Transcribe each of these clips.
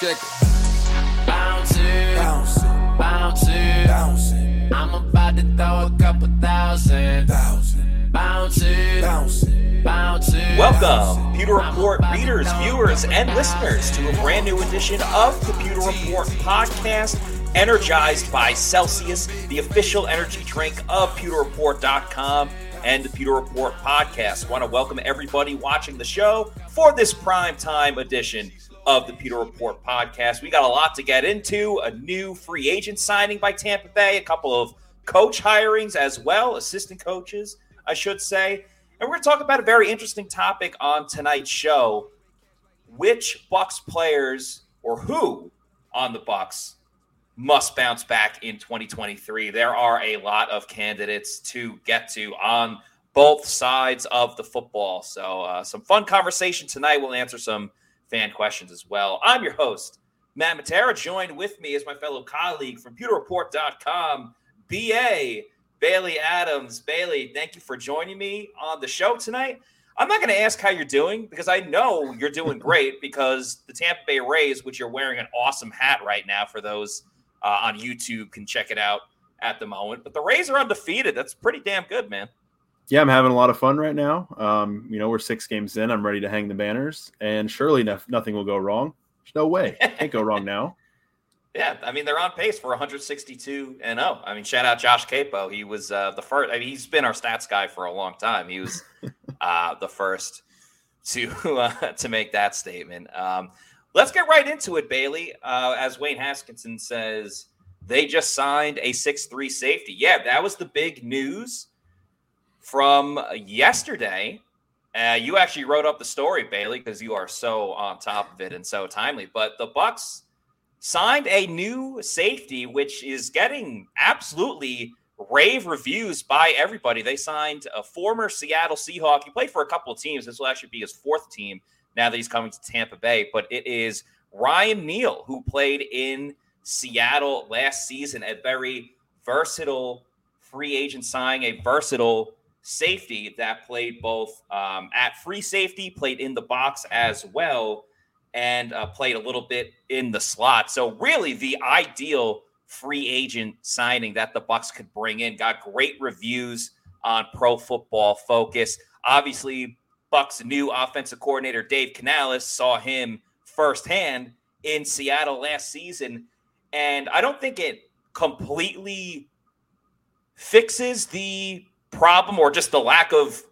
Check it. Bouncing, bouncing, bouncing, bouncing. I'm about to throw a couple thousand, thousand, bouncing, bouncing, bouncing. Welcome, Pewter Report readers, viewers, and listeners to a brand new edition of the Pewter Report podcast, energized by Celsius, the official energy drink of PewterReport.com and the Pewter Report podcast. Want to welcome everybody watching the show for this prime time edition of the Pewter Report podcast. We got a lot to get into a new free agent signing by Tampa Bay, a couple of coach hirings as well, assistant coaches, I should say. And we're going to talk about a very interesting topic on tonight's show. Which Bucs players or who on the Bucs must bounce back in 2023? There are a lot of candidates to get to on both sides of the football. So, uh, some fun conversation tonight. We'll answer some fan questions as well. I'm your host, Matt Matera. Joined with me is my fellow colleague from PewterReport.com, BA Bailey Adams. Bailey, thank you for joining me on the show tonight. I'm not going to ask how you're doing because I know you're doing great because the Tampa Bay Rays, which you're wearing an awesome hat right now for those uh, on YouTube, can check it out at the moment. But the Rays are undefeated. That's pretty damn good, man yeah, I'm having a lot of fun right now. Um, you know, we're six games in. I'm ready to hang the banners, and surely no, nothing will go wrong. There's no way. It can't go wrong now. Yeah, I mean they're on pace for 162 and 0. I mean, shout out Josh Capo. He was uh, the first. I mean, he's been our stats guy for a long time. He was uh, the first to uh, to make that statement. Um, let's get right into it, Bailey. Uh, as Wayne Haskinson says, they just signed a six-three safety. Yeah, that was the big news from yesterday. Uh, you actually wrote up the story, Bailey, because you are so on top of it and so timely. But the Bucs signed a new safety, which is getting absolutely rave reviews by everybody. They signed a former Seattle Seahawk. He played for a couple of teams. This will actually be his fourth team now that he's coming to Tampa Bay. But it is Ryan Neal, who played in Seattle last season, a very versatile free agent signing, a versatile safety that played both um, at free safety, played in the box as well, and uh, played a little bit in the slot. So really, the ideal free agent signing that the Bucs could bring in. Got great reviews on Pro Football Focus. Obviously, Bucs' new offensive coordinator Dave Canales saw him firsthand in Seattle last season, and I don't think it completely fixes the problem or just the lack of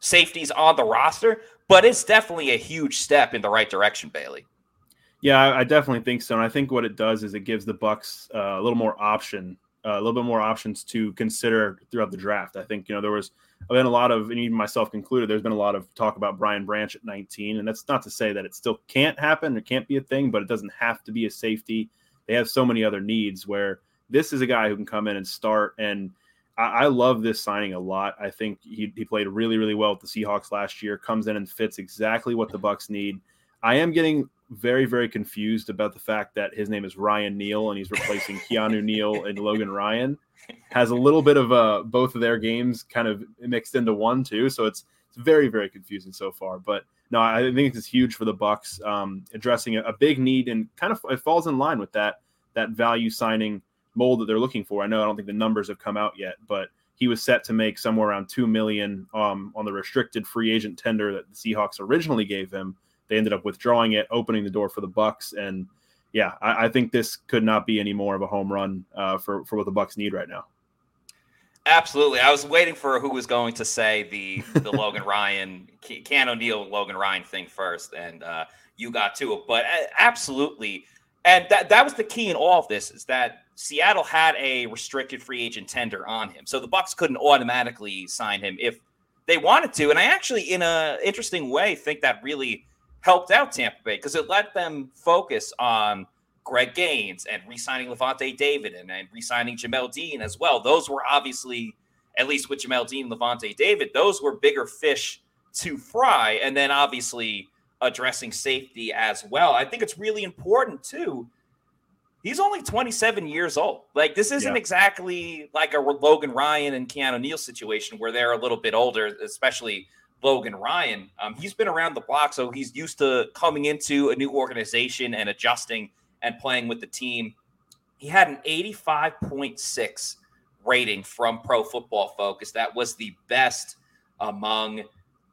safeties on the roster, but it's definitely a huge step in the right direction, Bailey. Yeah, I definitely think so. And I think what it does is it gives the Bucs uh, a little more option, uh, a little bit more options to consider throughout the draft. I think you know there was been a lot of, and even myself concluded, there's been a lot of talk about Brian Branch at 19, and that's not to say that it still can't happen or can't be a thing, but it doesn't have to be a safety. They have so many other needs where this is a guy who can come in and start and I, I love this signing a lot. I think he, he played really, really well with the Seahawks last year. Comes in and fits exactly what the Bucs need. I am getting very, very confused about the fact that his name is Ryan Neal and he's replacing Keanu Neal and Logan Ryan. Has a little bit of uh, both of their games kind of mixed into one too, so it's it's very, very confusing so far. But no, I think it's huge for the Bucs, um, addressing a, a big need and kind of it falls in line with that that value signing mold that they're looking for. I know I don't think the numbers have come out yet, but he was set to make somewhere around two million um, on the restricted free agent tender that the Seahawks originally gave him. They ended up withdrawing it, opening the door for the Bucs, and yeah, I, I think this could not be any more of a home run uh, for for what the Bucs need right now. Absolutely, I was waiting for who was going to say the the Logan Ryan, Keanu Neal, Logan Ryan thing first, and uh, you got to it. But uh, absolutely, and that that was the key in all of this is that Seattle had a restricted free agent tender on him, so the Bucs couldn't automatically sign him if they wanted to. And I actually, in an interesting way, think that really helped out Tampa Bay because it let them focus on Greg Gaines and re-signing Lavonte David and, and re-signing Jamel Dean as well. Those were obviously, at least with Jamel Dean, Lavonte David, those were bigger fish to fry. And then obviously addressing safety as well. I think it's really important too he's only 27 years old. Like this isn't yeah. exactly like a Logan Ryan and Keanu Neal situation where they're a little bit older, especially Logan Ryan. Um, he's been around the block, so he's used to coming into a new organization and adjusting and playing with the team. He had an 85.6 rating from Pro Football Focus. That was the best among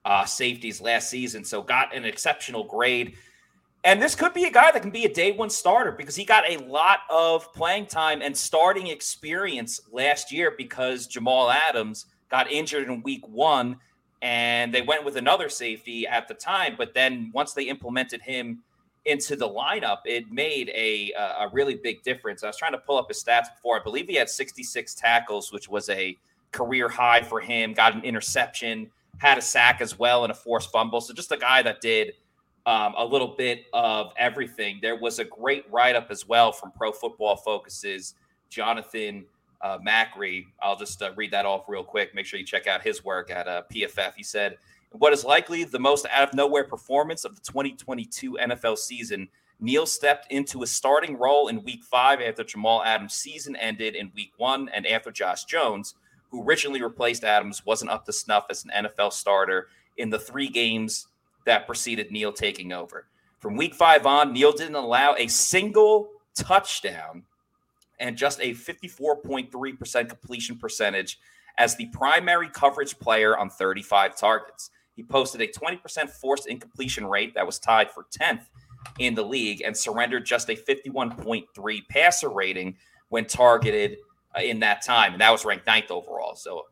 uh, safeties last season. So got an exceptional grade. And this could be a guy that can be a day one starter because he got a lot of playing time and starting experience last year because Jamal Adams got injured in week one and they went with another safety at the time. But then once they implemented him into the lineup, it made a, a really big difference. I was trying to pull up his stats before. I believe he had 66 tackles, which was a career high for him, got an interception, had a sack as well, and a forced fumble. So just a guy that did um, a little bit of everything. There was a great write up as well from Pro Football Focus's Jonathan uh, Macri. I'll just uh, read that off real quick. Make sure you check out his work at uh, PFF. He said, What is likely the most out of nowhere performance of the 2022 NFL season? Neal stepped into a starting role in week five after Jamal Adams' season ended in week one and after Josh Jones, who originally replaced Adams, wasn't up to snuff as an NFL starter in the three games that preceded Neal taking over. From week five on, Neal didn't allow a single touchdown and just a 54.3% completion percentage as the primary coverage player on 35 targets. He posted a 20% forced incompletion rate that was tied for 10th in the league and surrendered just a 51.3 passer rating when targeted uh, in that time. And that was ranked ninth overall. So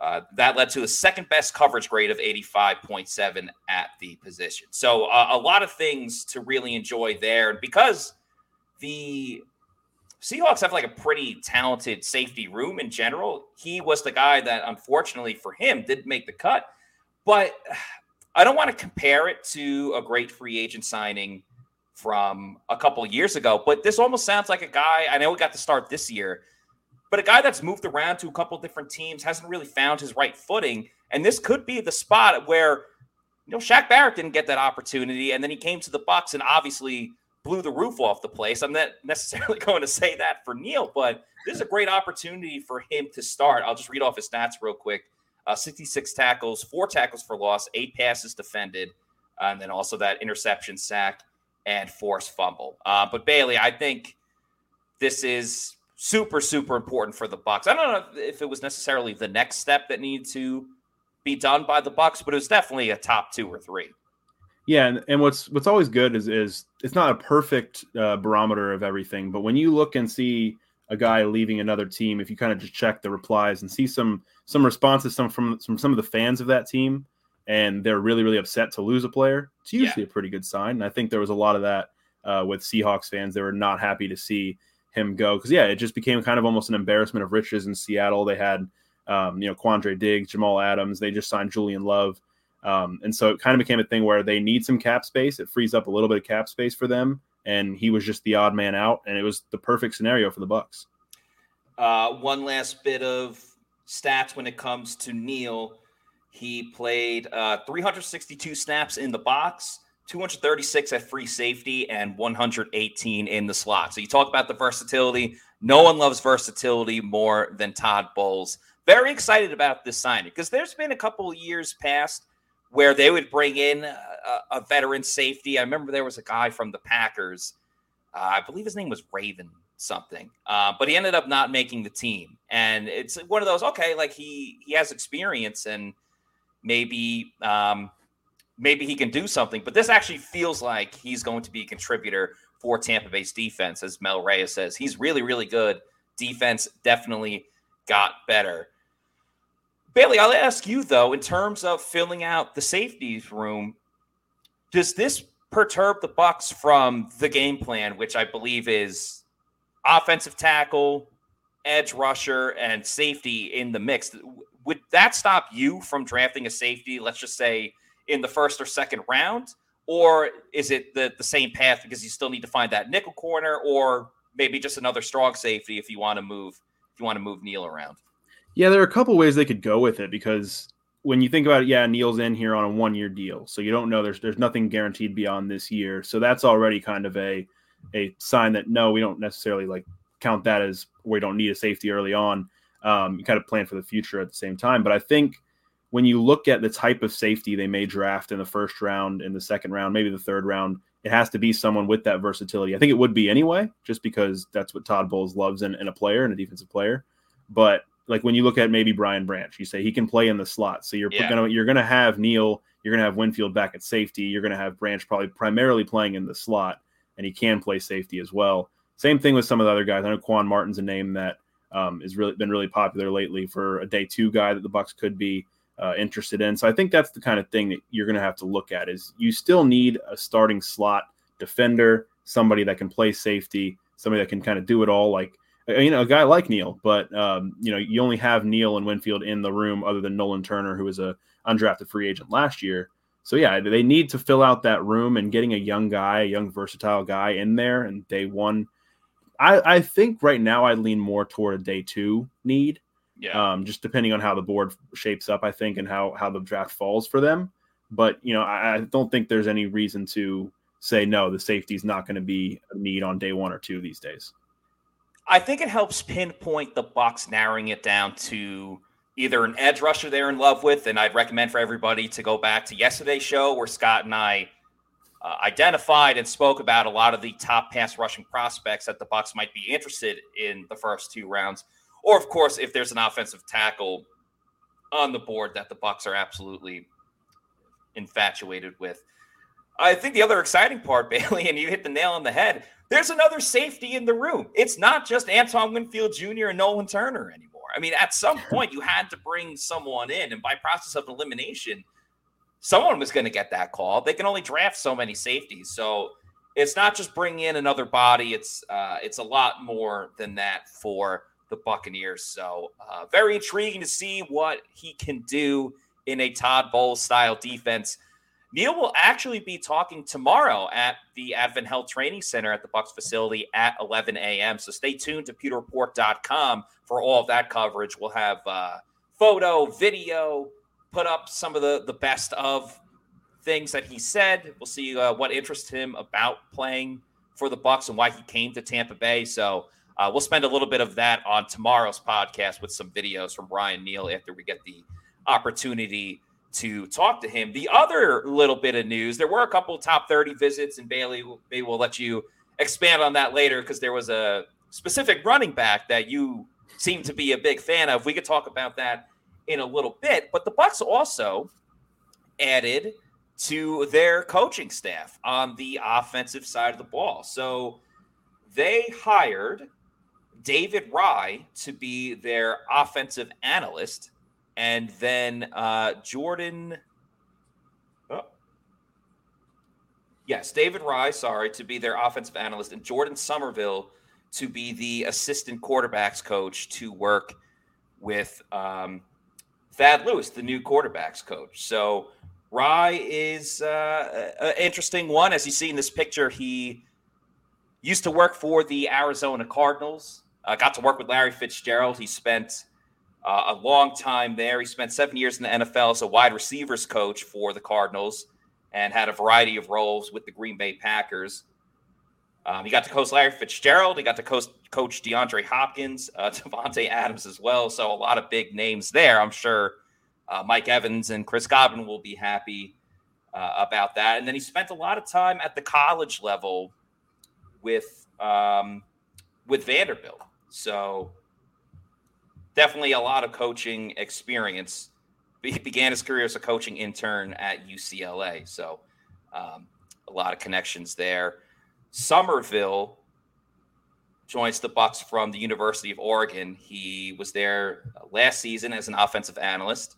uh, that led to the second best coverage grade of 85.7 at the position. So uh, a lot of things to really enjoy there. Because the Seahawks have like a pretty talented safety room in general. He was the guy that, unfortunately for him, didn't make the cut. But I don't want to compare it to a great free agent signing from a couple years ago. But this almost sounds like a guy. I know we got to start this year, but a guy that's moved around to a couple different teams hasn't really found his right footing. And this could be the spot where you know Shaq Barrett didn't get that opportunity, and then he came to the Bucs and obviously blew the roof off the place. I'm not necessarily going to say that for Neal, but this is a great opportunity for him to start. I'll just read off his stats real quick. Uh, 66 tackles, four tackles for loss, eight passes defended, and then also that interception, sack, and forced fumble. Uh, but Bailey, I think this is super, super important for the Bucs. I don't know if it was necessarily the next step that needed to be done by the Bucs, but it was definitely a top two or three. Yeah, and, and what's what's always good is is it's not a perfect uh, barometer of everything, but when you look and see a guy leaving another team, if you kind of just check the replies and see some some responses some from from some of the fans of that team, and they're really really upset to lose a player, it's usually yeah. a pretty good sign. And I think there was a lot of that uh, with Seahawks fans. They were not happy to see him go because yeah, it just became kind of almost an embarrassment of riches in Seattle. They had um, you know Quandre Diggs, Jamal Adams. They just signed Julian Love. Um, and so it kind of became a thing where they need some cap space. It frees up a little bit of cap space for them, and he was just the odd man out, and it was the perfect scenario for the Bucs. Uh, one last bit of stats when it comes to Neal. He played uh, 362 snaps in the box, 236 at free safety, and 118 in the slot. So you talk about the versatility. No one loves versatility more than Todd Bowles. Very excited about this signing because there's been a couple years past where they would bring in a, a, veteran safety. I remember there was a guy from the Packers. Uh, I believe his name was Raven something, uh, but he ended up not making the team. And it's one of those okay, like he he has experience and maybe um, maybe he can do something. But this actually feels like he's going to be a contributor for Tampa Bay's defense, as Mel Reyes says. He's really really good. Defense definitely got better. Bailey, I'll ask you though, in terms of filling out the safeties room, does this perturb the Bucs from the game plan, which I believe is offensive tackle, edge rusher, and safety in the mix? Would that stop you from drafting a safety, let's just say in the first or second round? Or is it the, the same path because you still need to find that nickel corner or maybe just another strong safety if you want to move if you want to move Neal around? Yeah, there are a couple ways they could go with it because when you think about it, yeah, Neal's in here on a one year deal. So you don't know there's there's nothing guaranteed beyond this year. So that's already kind of a a sign that no, we don't necessarily like count that as we don't need a safety early on. Um, you kind of plan for the future at the same time. But I think when you look at the type of safety they may draft in the first round, in the second round, maybe the third round, it has to be someone with that versatility. I think it would be anyway, just because that's what Todd Bowles loves in, in a player and a defensive player. But like when you look at maybe Brian Branch, you say he can play in the slot. So you're yeah. gonna you're gonna have Neal, you're gonna have Winfield back at safety, you're gonna have Branch probably primarily playing in the slot, and he can play safety as well. Same thing with some of the other guys. I know Quan Martin's a name that um, is really been really popular lately for a day two guy that the Bucs could be uh, interested in. So I think that's the kind of thing that you're going to have to look at is you still need a starting slot defender, somebody that can play safety, somebody that can kind of do it all like uh, you know a guy like Neal, but um, you know you only have Neal and Winfield in the room other than Nolan Turner who was a undrafted free agent last year. So yeah, they need to fill out that room and getting a young guy, a young versatile guy in there and day one. I, I think right now I lean more toward a day two need yeah. Um, just depending on how the board shapes up, I think, and how how the draft falls for them. But you know, I, I don't think there's any reason to say no. The safety is not going to be a need on day one or two these days. I think it helps pinpoint the box, narrowing it down to either an edge rusher they're in love with, and I'd recommend for everybody to go back to yesterday's show where Scott and I uh, identified and spoke about a lot of the top pass rushing prospects that the Bucs might be interested in the first two rounds. Or of course, if there's an offensive tackle on the board that the Bucs are absolutely infatuated with. I think the other exciting part, Bailey, and you hit the nail on the head. There's another safety in the room. It's not just Antoine Winfield Jr. and Nolan Turner anymore. I mean, at some point, you had to bring someone in, and by process of elimination, someone was going to get that call. They can only draft so many safeties, so it's not just bringing in another body. It's uh, it's a lot more than that for the Buccaneers. So, uh, very intriguing to see what he can do in a Todd Bowles style defense. Neal will actually be talking tomorrow at the Advent Health Training Center at the Bucs facility at 11 a.m. So stay tuned to pewterreport.com for all of that coverage. We'll have uh, photo, video, put up some of the the best of things that he said. We'll see uh, what interests him about playing for the Bucs and why he came to Tampa Bay. So uh, we'll spend a little bit of that on tomorrow's podcast with some videos from Ryan Neal after we get the opportunity to talk to him. The other little bit of news there were a couple top 30 visits, and Bailey, maybe we'll let you expand on that later because there was a specific running back that you seem to be a big fan of. We could talk about that in a little bit, but the Bucs also added to their coaching staff on the offensive side of the ball. So they hired David Raih to be their offensive analyst, and then uh, Jordan. Oh, yes, David Raih, sorry, to be their offensive analyst, and Jordan Somerville to be the assistant quarterbacks coach to work with um, Thad Lewis, the new quarterbacks coach. So Raih is uh, an interesting one. As you see in this picture, he used to work for the Arizona Cardinals. Uh, got to work with Larry Fitzgerald. He spent uh, a long time there. He spent seven years in the NFL as a wide receivers coach for the Cardinals and had a variety of roles with the Green Bay Packers. Um, he got to coach Larry Fitzgerald. He got to coach, coach DeAndre Hopkins, uh, Davante Adams as well. So a lot of big names there. I'm sure uh, Mike Evans and Chris Godwin will be happy uh, about that. And then he spent a lot of time at the college level with um, with Vanderbilt. So definitely a lot of coaching experience. He began his career as a coaching intern at UCLA. So um, a lot of connections there. Somerville joins the Bucs from the University of Oregon. He was there last season as an offensive analyst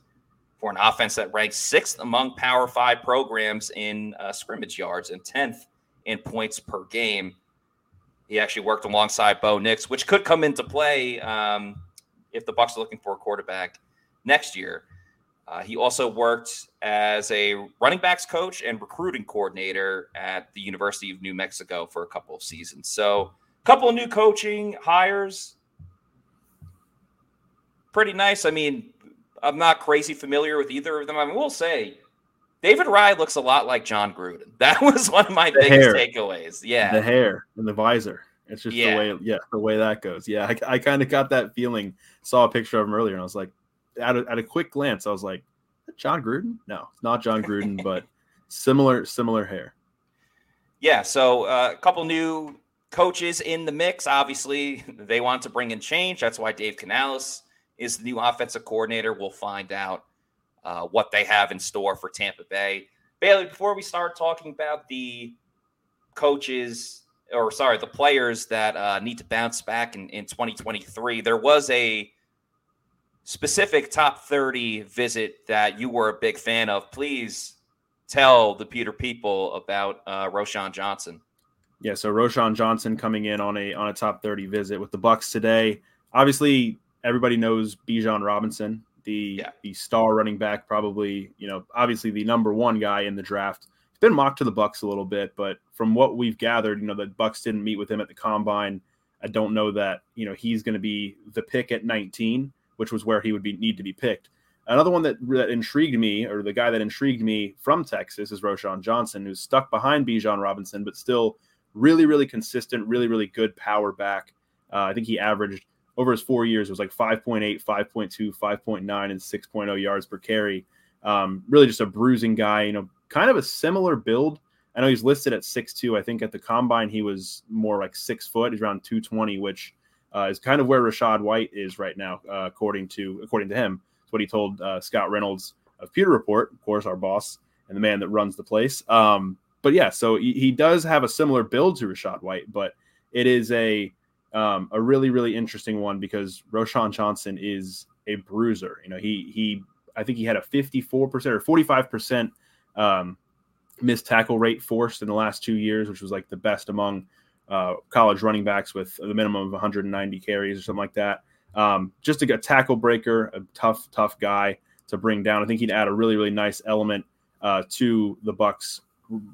for an offense that ranks sixth among Power Five programs in uh, scrimmage yards and tenth in points per game. He actually worked alongside Bo Nix, which could come into play um, if the Bucs are looking for a quarterback next year. Uh, he also worked as a running backs coach and recruiting coordinator at the University of New Mexico for a couple of seasons. So, a couple of new coaching hires. Pretty nice. I mean, I'm not crazy familiar with either of them. I mean, we'll say David Raih looks a lot like Jon Gruden. That was one of my the biggest hair. takeaways. Yeah, the hair and the visor. It's just yeah. the way, yeah, the way that goes. Yeah, I, I kind of got that feeling. Saw a picture of him earlier, and I was like, at a, at a quick glance, I was like, Jon Gruden? No, it's not Jon Gruden, but similar similar hair. Yeah, so uh, a couple new coaches in the mix. Obviously, they want to bring in change. That's why Dave Canales is the new offensive coordinator. We'll find out uh, what they have in store for Tampa Bay. Bailey, before we start talking about the coaches, or sorry, the players that uh, need to bounce back in, in 2023, there was a specific top 30 visit that you were a big fan of. Please tell the Pewter people about uh, Roschon Johnson. Yeah, so Roschon Johnson coming in on a on a top 30 visit with the Bucs today. Obviously, everybody knows Bijan Robinson, the yeah. the star running back, probably, you know, obviously the number one guy in the draft. He's been mocked to the Bucs a little bit, but from what we've gathered, you know, the Bucs didn't meet with him at the combine. I don't know that, you know, he's going to be the pick at 19, which was where he would be need to be picked. Another one that, that intrigued me, or the guy that intrigued me from Texas, is Roschon Johnson, who's stuck behind Bijan Robinson, but still really, really consistent, really, really good power back. Uh, I think he averaged over his four years, it was like 5.8, 5.2, 5.9, and 6.0 yards per carry. Um, really just a bruising guy, you know, kind of a similar build. I know he's listed at 6'2. I think at the combine he was more like six foot. He's around 220, which uh, is kind of where Rachaad White is right now, uh, according to according to him. It's what he told uh, Scott Reynolds of Pewter Report, of course, our boss and the man that runs the place. Um, but yeah, so he, he, does have a similar build to Rachaad White, but it is a um, a really really interesting one because Roschon Johnson is a bruiser. You know, he he I think he had a 54 percent or 45 percent um, missed tackle rate forced in the last two years, which was like the best among uh, college running backs with the minimum of 190 carries or something like that. Um, just a, a tackle breaker, a tough, tough guy to bring down. I think he'd add a really, really nice element uh, to the Bucs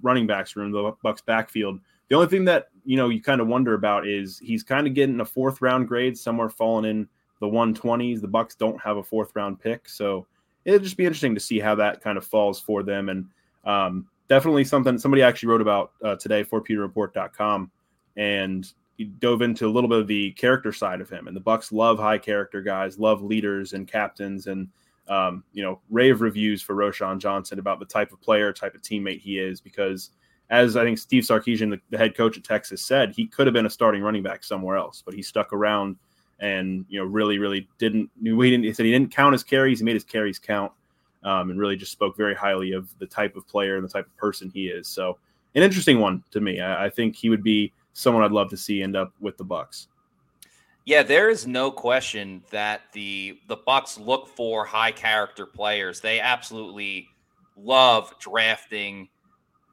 running backs room, the Bucs backfield. The only thing that you know you kind of wonder about is he's kind of getting a fourth round grade somewhere falling in the 120s. The Bucs don't have a fourth round pick, so it'll just be interesting to see how that kind of falls for them. And um, definitely something somebody actually wrote about uh, today for PewterReport.com and he dove into a little bit of the character side of him. And the Bucs love high character guys, love leaders and captains, and um, you know, rave reviews for Roschon Johnson about the type of player, type of teammate he is. Because as I think Steve Sarkisian, the, the head coach at Texas, said, he could have been a starting running back somewhere else, but he stuck around and you know really, really didn't. He didn't. He said he didn't count his carries. He made his carries count. Um, and really just spoke very highly of the type of player and the type of person he is. So, an interesting one to me. I, I think he would be someone I'd love to see end up with the Bucs. Yeah, there is no question that the the Bucs look for high character players. They absolutely love drafting,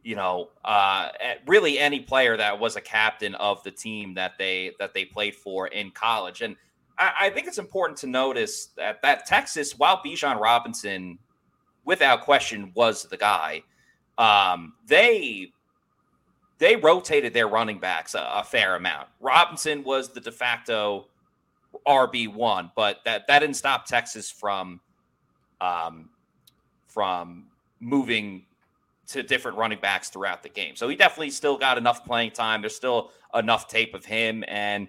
you know, uh, really any player that was a captain of the team that they that they played for in college. And I, I think it's important to notice that that Texas, while Bijan Robinson, without question, was the guy, um, they they rotated their running backs a, a, fair amount. Robinson was the de facto RB one, but that that didn't stop Texas from um, from moving to different running backs throughout the game. So he definitely still got enough playing time. There's still enough tape of him, and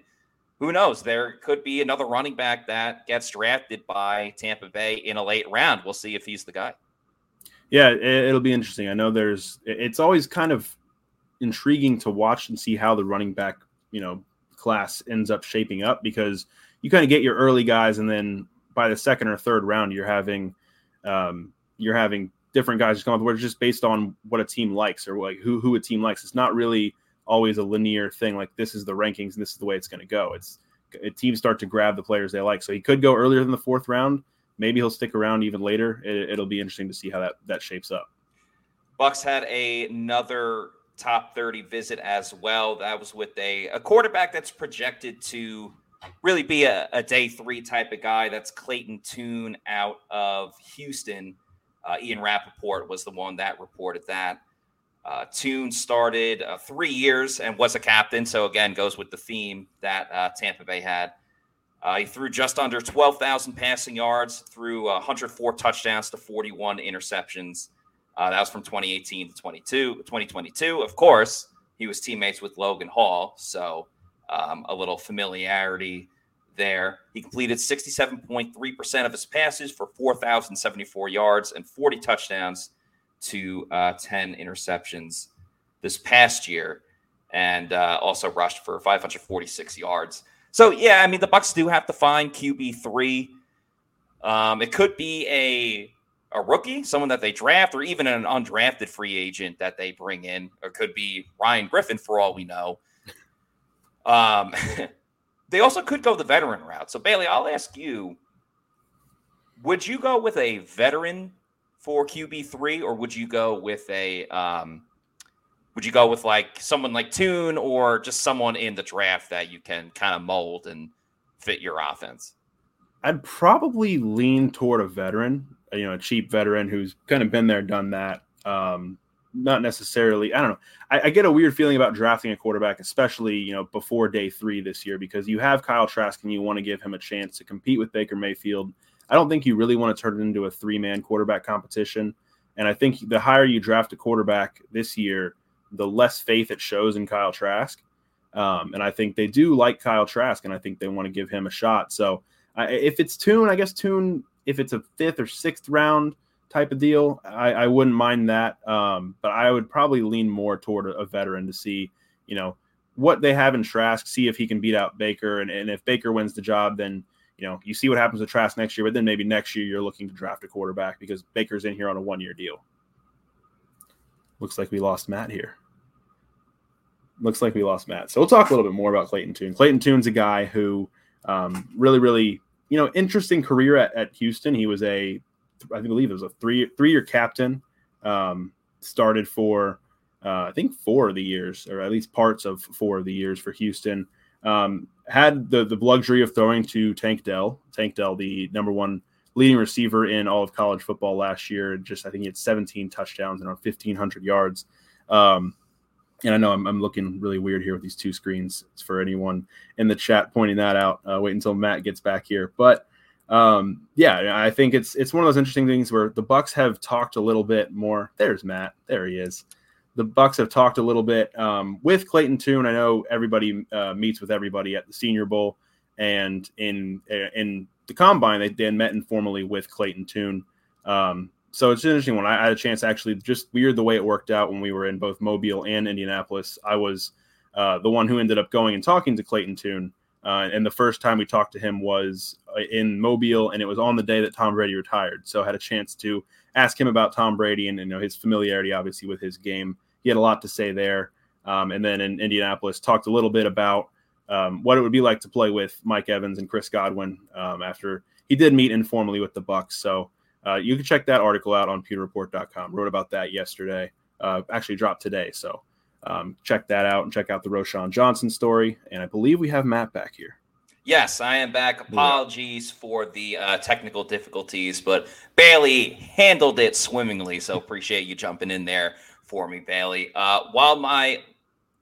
who knows? There could be another running back that gets drafted by Tampa Bay in a late round. We'll see if he's the guy. Yeah, it'll be interesting. I know there's. It's always kind of intriguing to watch and see how the running back, you know, class ends up shaping up because you kind of get your early guys and then by the second or third round you're having um, you're having different guys just come up it's just based on what a team likes or like who who a team likes. It's not really always a linear thing like this is the rankings and this is the way it's going to go. It's teams start to grab the players they like. So he could go earlier than the fourth round. Maybe he'll stick around even later. It, will be interesting to see how that that shapes up. Bucs had a, another top 30 visit as well. That was with a, a quarterback that's projected to really be a, a day three type of guy. That's Clayton Tune out of Houston. Uh, Ian Rapoport was the one that reported that. Uh, Tune started uh, three years and was a captain. So, again, goes with the theme that uh, Tampa Bay had. Uh, he threw just under 12,000 passing yards, threw 104 touchdowns to 41 interceptions. Uh, that was from 2018 to 22, 2022. Of course, he was teammates with Logan Hall, so um, a little familiarity there. He completed 67.3% of his passes for 4,074 yards and 40 touchdowns to uh, 10 interceptions this past year, and uh, also rushed for 546 yards. So yeah, I mean the Bucs do have to find QB three. Um, it could be a a rookie, someone that they draft, or even an undrafted free agent that they bring in, or could be Ryan Griffin for all we know. Um, they also could go the veteran route. So Bailey, I'll ask you: Would you go with a veteran for QB three, or would you go with a um, would you go with like someone like Tune, or just someone in the draft that you can kind of mold and fit your offense? I'd probably lean toward a veteran, you know, a cheap veteran who's kind of been there, done that. Um, not necessarily. I don't know. I, I, get a weird feeling about drafting a quarterback, especially you know before day three this year, because you have Kyle Trask and you want to give him a chance to compete with Baker Mayfield. I don't think you really want to turn it into a three man quarterback competition. And I think the higher you draft a quarterback this year, the less faith it shows in Kyle Trask. Um, and I think they do like Kyle Trask, and I think they want to give him a shot. So if it's Tune, I guess Tune, if it's a fifth or sixth round type of deal, I, I wouldn't mind that. Um, but I would probably lean more toward a, veteran to see, you know, what they have in Trask, see if he can beat out Baker. And, and if Baker wins the job, then, you know, you see what happens with Trask next year. But then maybe next year you're looking to draft a quarterback because Baker's in here on a one year deal. Looks like we lost Matt here. Looks like we lost Matt. So we'll talk a little bit more about Clayton Tune. Clayton Tune's a guy who um, really, really, you know, interesting career at, at Houston. He was a I believe it was a three three year captain. Um, started for uh, I think four of the years, or at least parts of four of the years for Houston. Um, had the the luxury of throwing to Tank Dell. Tank Dell, the number one leading receiver in all of college football last year. Just I think he had 17 touchdowns and on 1,500 yards. Um, and I know I'm, I'm, looking really weird here with these two screens. It's for anyone in the chat pointing that out. Uh, wait until Matt gets back here, but um, yeah, I think it's it's one of those interesting things where the Bucs have talked a little bit more. There's Matt. There he is. The Bucs have talked a little bit um, with Clayton Tune. I know everybody uh, meets with everybody at the Senior Bowl, and in in the combine they then met informally with Clayton Tune. Um, so it's an interesting one. I, I had a chance actually just weird the way it worked out when we were in both Mobile and Indianapolis. I was uh, the one who ended up going and talking to Clayton Tune. Uh, and the first time we talked to him was uh, in Mobile, and it was on the day that Tom Brady retired. So I had a chance to ask him about Tom Brady and you know his familiarity, obviously, with his game. He had a lot to say there. Um, and then in Indianapolis, talked a little bit about um, what it would be like to play with Mike Evans and Chris Godwin um, after he did meet informally with the Bucs. So uh, you can check that article out on PewterReport.com. Wrote about that yesterday. Uh, actually dropped today. So um, check that out and check out the Roschon Johnson story. And I believe we have Matt back here. Yes, I am back. Apologies for the uh, technical difficulties, but Bailey handled it swimmingly. So appreciate you jumping in there for me, Bailey. Uh, while my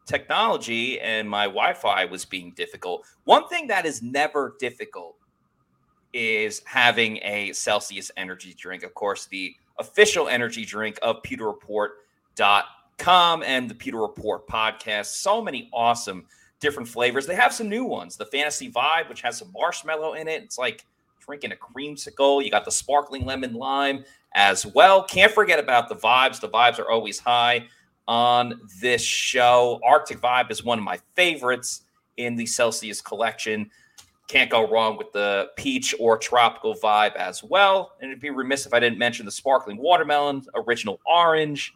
technology and my Wi Fi was being difficult, one thing that is never difficult is having a Celsius energy drink. Of course, the official energy drink of PewterReport.com com and the Pewter Report podcast. So many awesome different flavors. They have some new ones. The Fantasy Vibe, which has some marshmallow in it. It's like drinking a creamsicle. You got the sparkling lemon lime as well. Can't forget about the vibes. The vibes are always high on this show. Arctic Vibe is one of my favorites in the Celsius collection. Can't go wrong with the peach or tropical vibe as well. And it'd be remiss if I didn't mention the sparkling watermelon, original orange,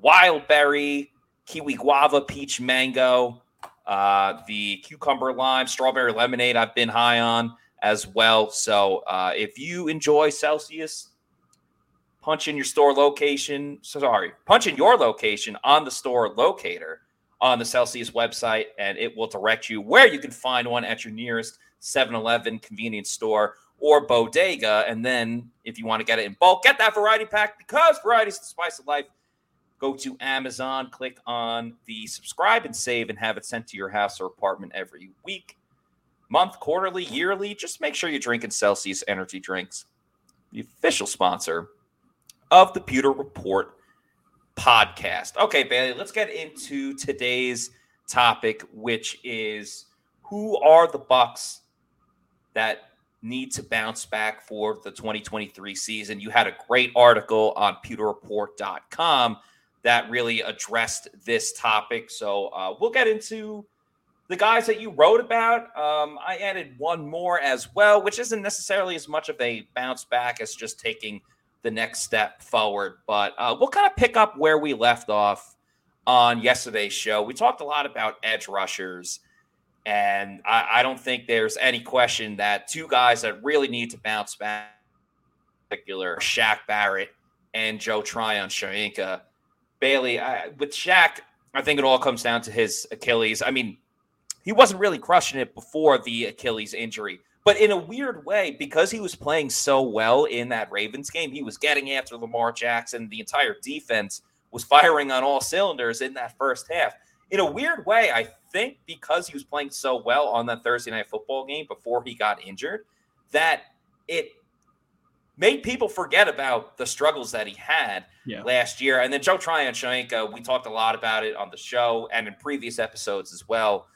wild berry, kiwi guava, peach mango, uh, the cucumber lime, strawberry lemonade. I've been high on as well. So uh, if you enjoy Celsius, punch in your store location. Sorry, punch in your location on the store locator on the Celsius website, and it will direct you where you can find one at your nearest 7 Eleven convenience store or bodega. And then, if you want to get it in bulk, get that variety pack because variety is the spice of life go to Amazon, click on the subscribe and save, and have it sent to your house or apartment every week, month, quarterly, yearly. Just make sure you're drinking Celsius energy drinks, the official sponsor of the Pewter Report podcast. Okay, Bailey, let's get into today's topic, which is who are the Bucs that need to bounce back for the 2023 season. You had a great article on pewterreport.com that really addressed this topic. So uh, we'll get into the guys that you wrote about. Um, I added one more as well, which isn't necessarily as much of a bounce back as just taking the next step forward. But uh, we'll kind of pick up where we left off on yesterday's show. We talked a lot about edge rushers. And I, I don't think there's any question that two guys that really need to bounce back, particular Shaq Barrett and Joe Tryon-Shoyinka. Bailey, I, with Shaq, I think it all comes down to his Achilles. I mean, he wasn't really crushing it before the Achilles injury. But in a weird way, because he was playing so well in that Ravens game, he was getting after Lamar Jackson. The entire defense was firing on all cylinders in that first half. In a weird way, I think because he was playing so well on that Thursday night football game before he got injured, that it made people forget about the struggles that he had yeah. last year. And then Joe Tryon-Shoyinka, we talked a lot about it on the show and in previous episodes as well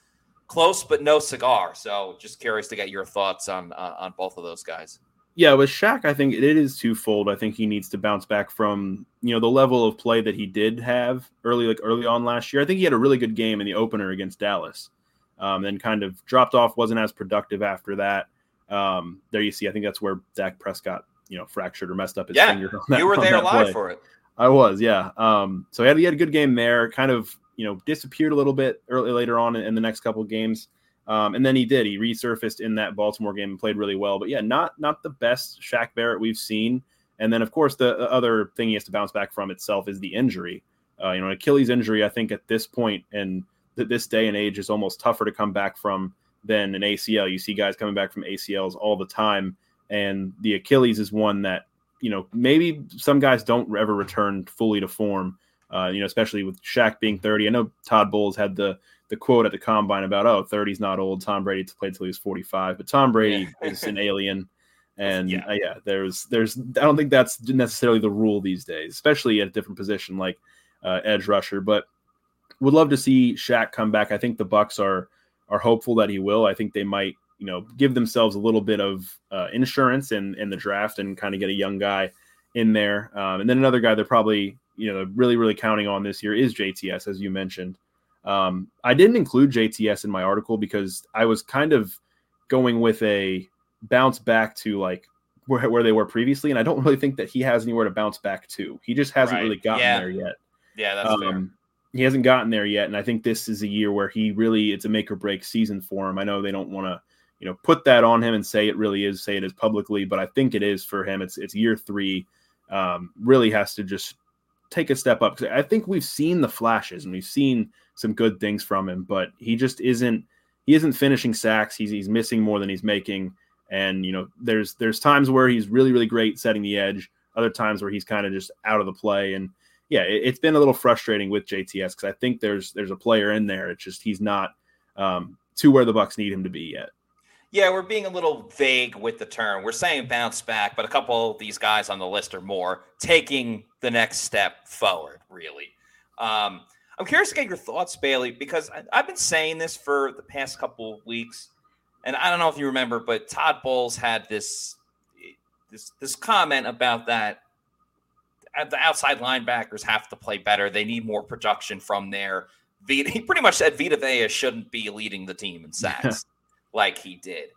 close but no cigar. So just curious to get your thoughts on uh, on both of those guys. Yeah, with Shaq, I think it is twofold. I think he needs to bounce back from you know the level of play that he did have early, like early on last year. I think he had a really good game in the opener against Dallas, um, then kind of dropped off, wasn't as productive after that. Um, there you see, I think that's where Dak Prescott, you know, fractured or messed up his yeah, finger. You were there live play. for it. I was, yeah. Um, so he had, he had a good game there. Kind of you know disappeared a little bit early later on in, in the next couple games. Um, and then he did. He resurfaced in that Baltimore game and played really well. But yeah, not not the best Shaq Barrett we've seen. And then of course the, the other thing he has to bounce back from itself is the injury. Uh, you know, Achilles injury. I think at this point and th- this day and age is almost tougher to come back from than an ACL. You see guys coming back from ACLs all the time, and the Achilles is one that you know maybe some guys don't ever return fully to form. Uh, you know, especially with Shaq being 30. I know Todd Bowles had the the quote at the combine about oh 30's not old. Tom Brady played till he was 45, but Tom Brady yeah. is an alien. And yeah. Uh, yeah, there's there's I don't think that's necessarily the rule these days, especially at a different position like uh, edge rusher. But would love to see Shaq come back. I think the Bucs are are hopeful that he will. I think they might you know give themselves a little bit of uh, insurance in in the draft and kind of get a young guy in there. Um, and then another guy they're probably you know really really counting on this year is JTS, as you mentioned. Um, I didn't include JTS in my article because I was kind of going with a bounce back to like where, where they were previously, and I don't really think that he has anywhere to bounce back to. He just hasn't right. really gotten yeah. there yet. Yeah, that's um, fair. He hasn't gotten there yet, and I think this is a year where he really it's a make or break season for him. I know they don't want to, you know, put that on him and say it really is, say it is publicly, but I think it is for him. It's it's year three. Um, really has to just take a step up. I think we've seen the flashes and we've seen some good things from him, but he just isn't he isn't finishing sacks. He's he's missing more than he's making. And you know, there's there's times where he's really really great setting the edge. Other times where he's kind of just out of the play. And yeah, it, has been a little frustrating with JTS because I think there's there's a player in there. It's just he's not um, to where the Bucs need him to be yet. Yeah, we're being a little vague with the term. We're saying bounce back, but a couple of these guys on the list are more taking the next step forward, really. Um, I'm curious to get your thoughts, Bailey, because I, have been saying this for the past couple of weeks, and I don't know if you remember, but Todd Bowles had this this this comment about that uh, the outside linebackers have to play better. They need more production from there. He pretty much said Vita Vea shouldn't be leading the team in sacks like he did.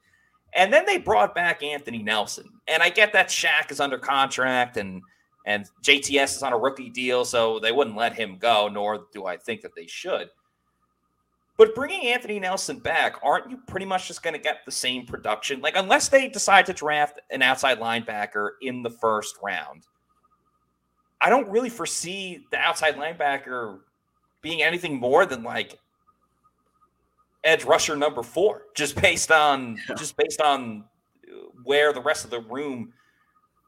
And then they brought back Anthony Nelson. And I get that Shaq is under contract and and JTS is on a rookie deal, so they wouldn't let him go, nor do I think that they should. But bringing Anthony Nelson back, aren't you pretty much just going to get the same production? Like, unless they decide to draft an outside linebacker in the first round, I don't really foresee the outside linebacker being anything more than like edge rusher number four, just based on yeah. just based on where the rest of the room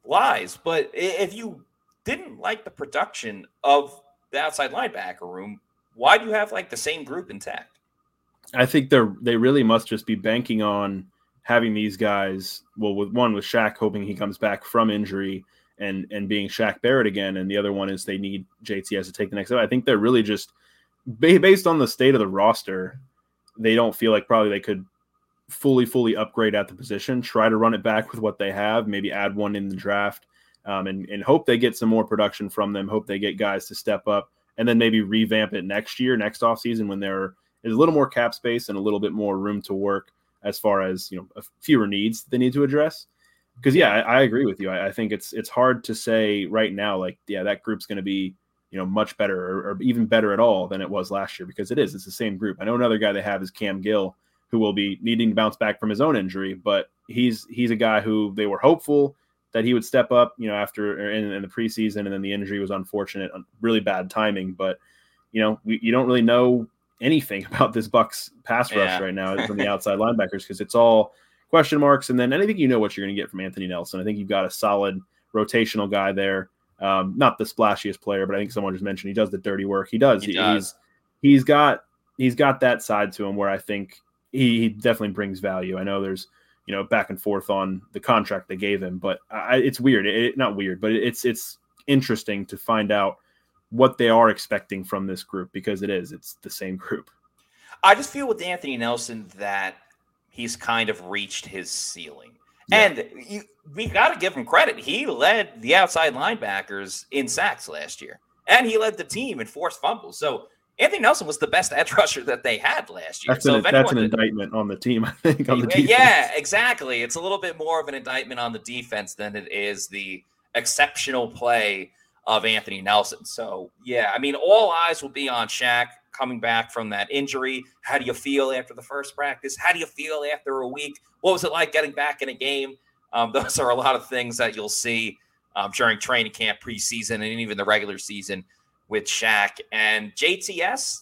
lies. But if you didn't like the production of the outside linebacker room, why do you have like the same group intact? I think they're they really must just be banking on having these guys. Well, with one with Shaq hoping he comes back from injury and and being Shaq Barrett again, and the other one is they need JTS to take the next step. I think they're really just based on the state of the roster they don't feel like probably they could fully, fully upgrade at the position. Try to run it back with what they have. Maybe add one in the draft, um, and and hope they get some more production from them. Hope they get guys to step up, and then maybe revamp it next year, next offseason when there is a little more cap space and a little bit more room to work as far as you know fewer needs they need to address. Because yeah, I, I, agree with you. I, I, think it's it's hard to say right now, like yeah, that group's going to be you know much better or, or even better at all than it was last year because it is. It's the same group. I know another guy they have is Cam Gill who will be needing to bounce back from his own injury. But he's he's a guy who they were hopeful that he would step up, you know, after in, in the preseason, and then the injury was unfortunate, really bad timing. But you know, we, you don't really know anything about this Bucs pass rush yeah. right now from the outside linebackers because it's all question marks. And then anything you know what you're going to get from Anthony Nelson. I think you've got a solid rotational guy there. Um, not the splashiest player, but I think someone just mentioned he does the dirty work. He does. He does. He's he's got he's got that side to him where I think he, he definitely brings value. I know there's you know back and forth on the contract they gave him, but I, it's weird. It, not weird, but it's it's interesting to find out what they are expecting from this group because it is it's the same group. I just feel with Anthony Nelson that he's kind of reached his ceiling. Yeah. And you, we got to give him credit. He led the outside linebackers in sacks last year, and he led the team in forced fumbles. So Anthony Nelson was the best edge rusher that they had last year. That's, so an, that's an indictment on the team, I think. On the defense. Yeah, exactly. It's a little bit more of an indictment on the defense than it is the exceptional play of Anthony Nelson. So, yeah, I mean, all eyes will be on Shaq coming back from that injury. How do you feel after the first practice? How do you feel after a week? What was it like getting back in a game? Um, those are a lot of things that you'll see um, during training camp, preseason, and even the regular season with Shaq and JTS.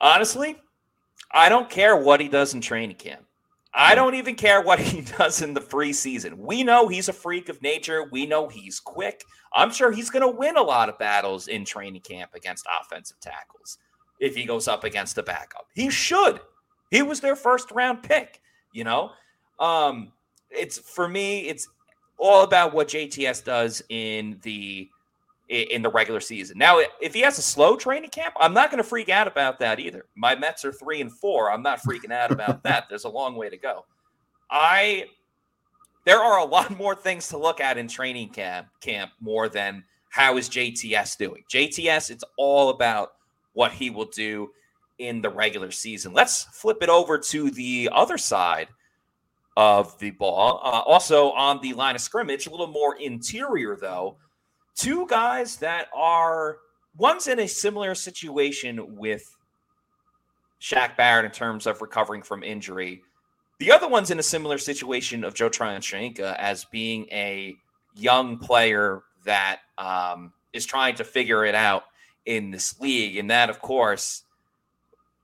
Honestly, I don't care what he does in training camp. I don't even care what he does in the free season. We know he's a freak of nature. We know he's quick. I'm sure he's going to win a lot of battles in training camp against offensive tackles if he goes up against a backup. He should. He was their first round pick, you know? Um, it's for me, it's all about what JTS does in the in the regular season. Now, if he has a slow training camp, I'm not going to freak out about that either. My Mets are three and four. I'm not freaking out about that. There's a long way to go. I there are a lot more things to look at in training camp camp more than how is JTS doing. JTS, it's all about what he will do in the regular season. Let's flip it over to the other side of the ball. Uh, also on the line of scrimmage, a little more interior though two guys that are one's in a similar situation with Shaq Barrett in terms of recovering from injury. The other one's in a similar situation of Joe Tryon-Shoyinka as being a young player that um, is trying to figure it out in this league. And that, of course,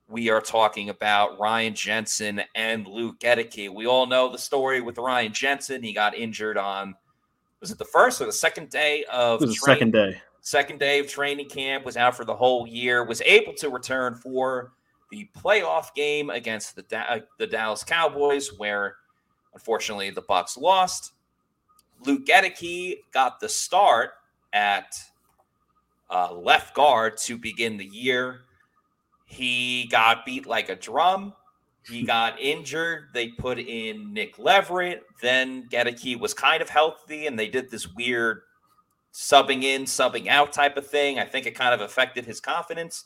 we are talking about Ryan Jensen and Luke Goedeke. We all know the story with Ryan Jensen. He got injured on was it the first or the second day of it was train, second day. second day of training camp was out for the whole year was able to return for the playoff game against the uh, the Dallas Cowboys where unfortunately the Bucs lost. Luke Goedeke got the start at uh, left guard to begin the year. He got beat like a drum he got injured. They put in Nick Leverett. Then Goedeke was kind of healthy, and they did this weird subbing in, subbing out type of thing. I think it kind of affected his confidence.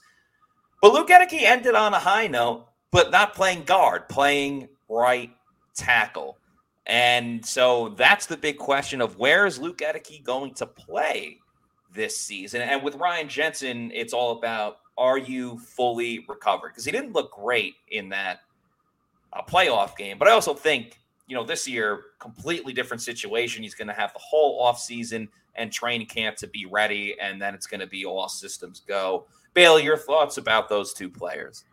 But Luke Goedeke ended on a high note, but not playing guard, playing right tackle. And so that's the big question of where is Luke Goedeke going to play this season? And with Ryan Jensen, it's all about are you fully recovered? Because he didn't look great in that a playoff game. But I also think, you know, this year, completely different situation. He's going to have the whole offseason and training camp to be ready, and then it's going to be all systems go. Bailey, your thoughts about those two players?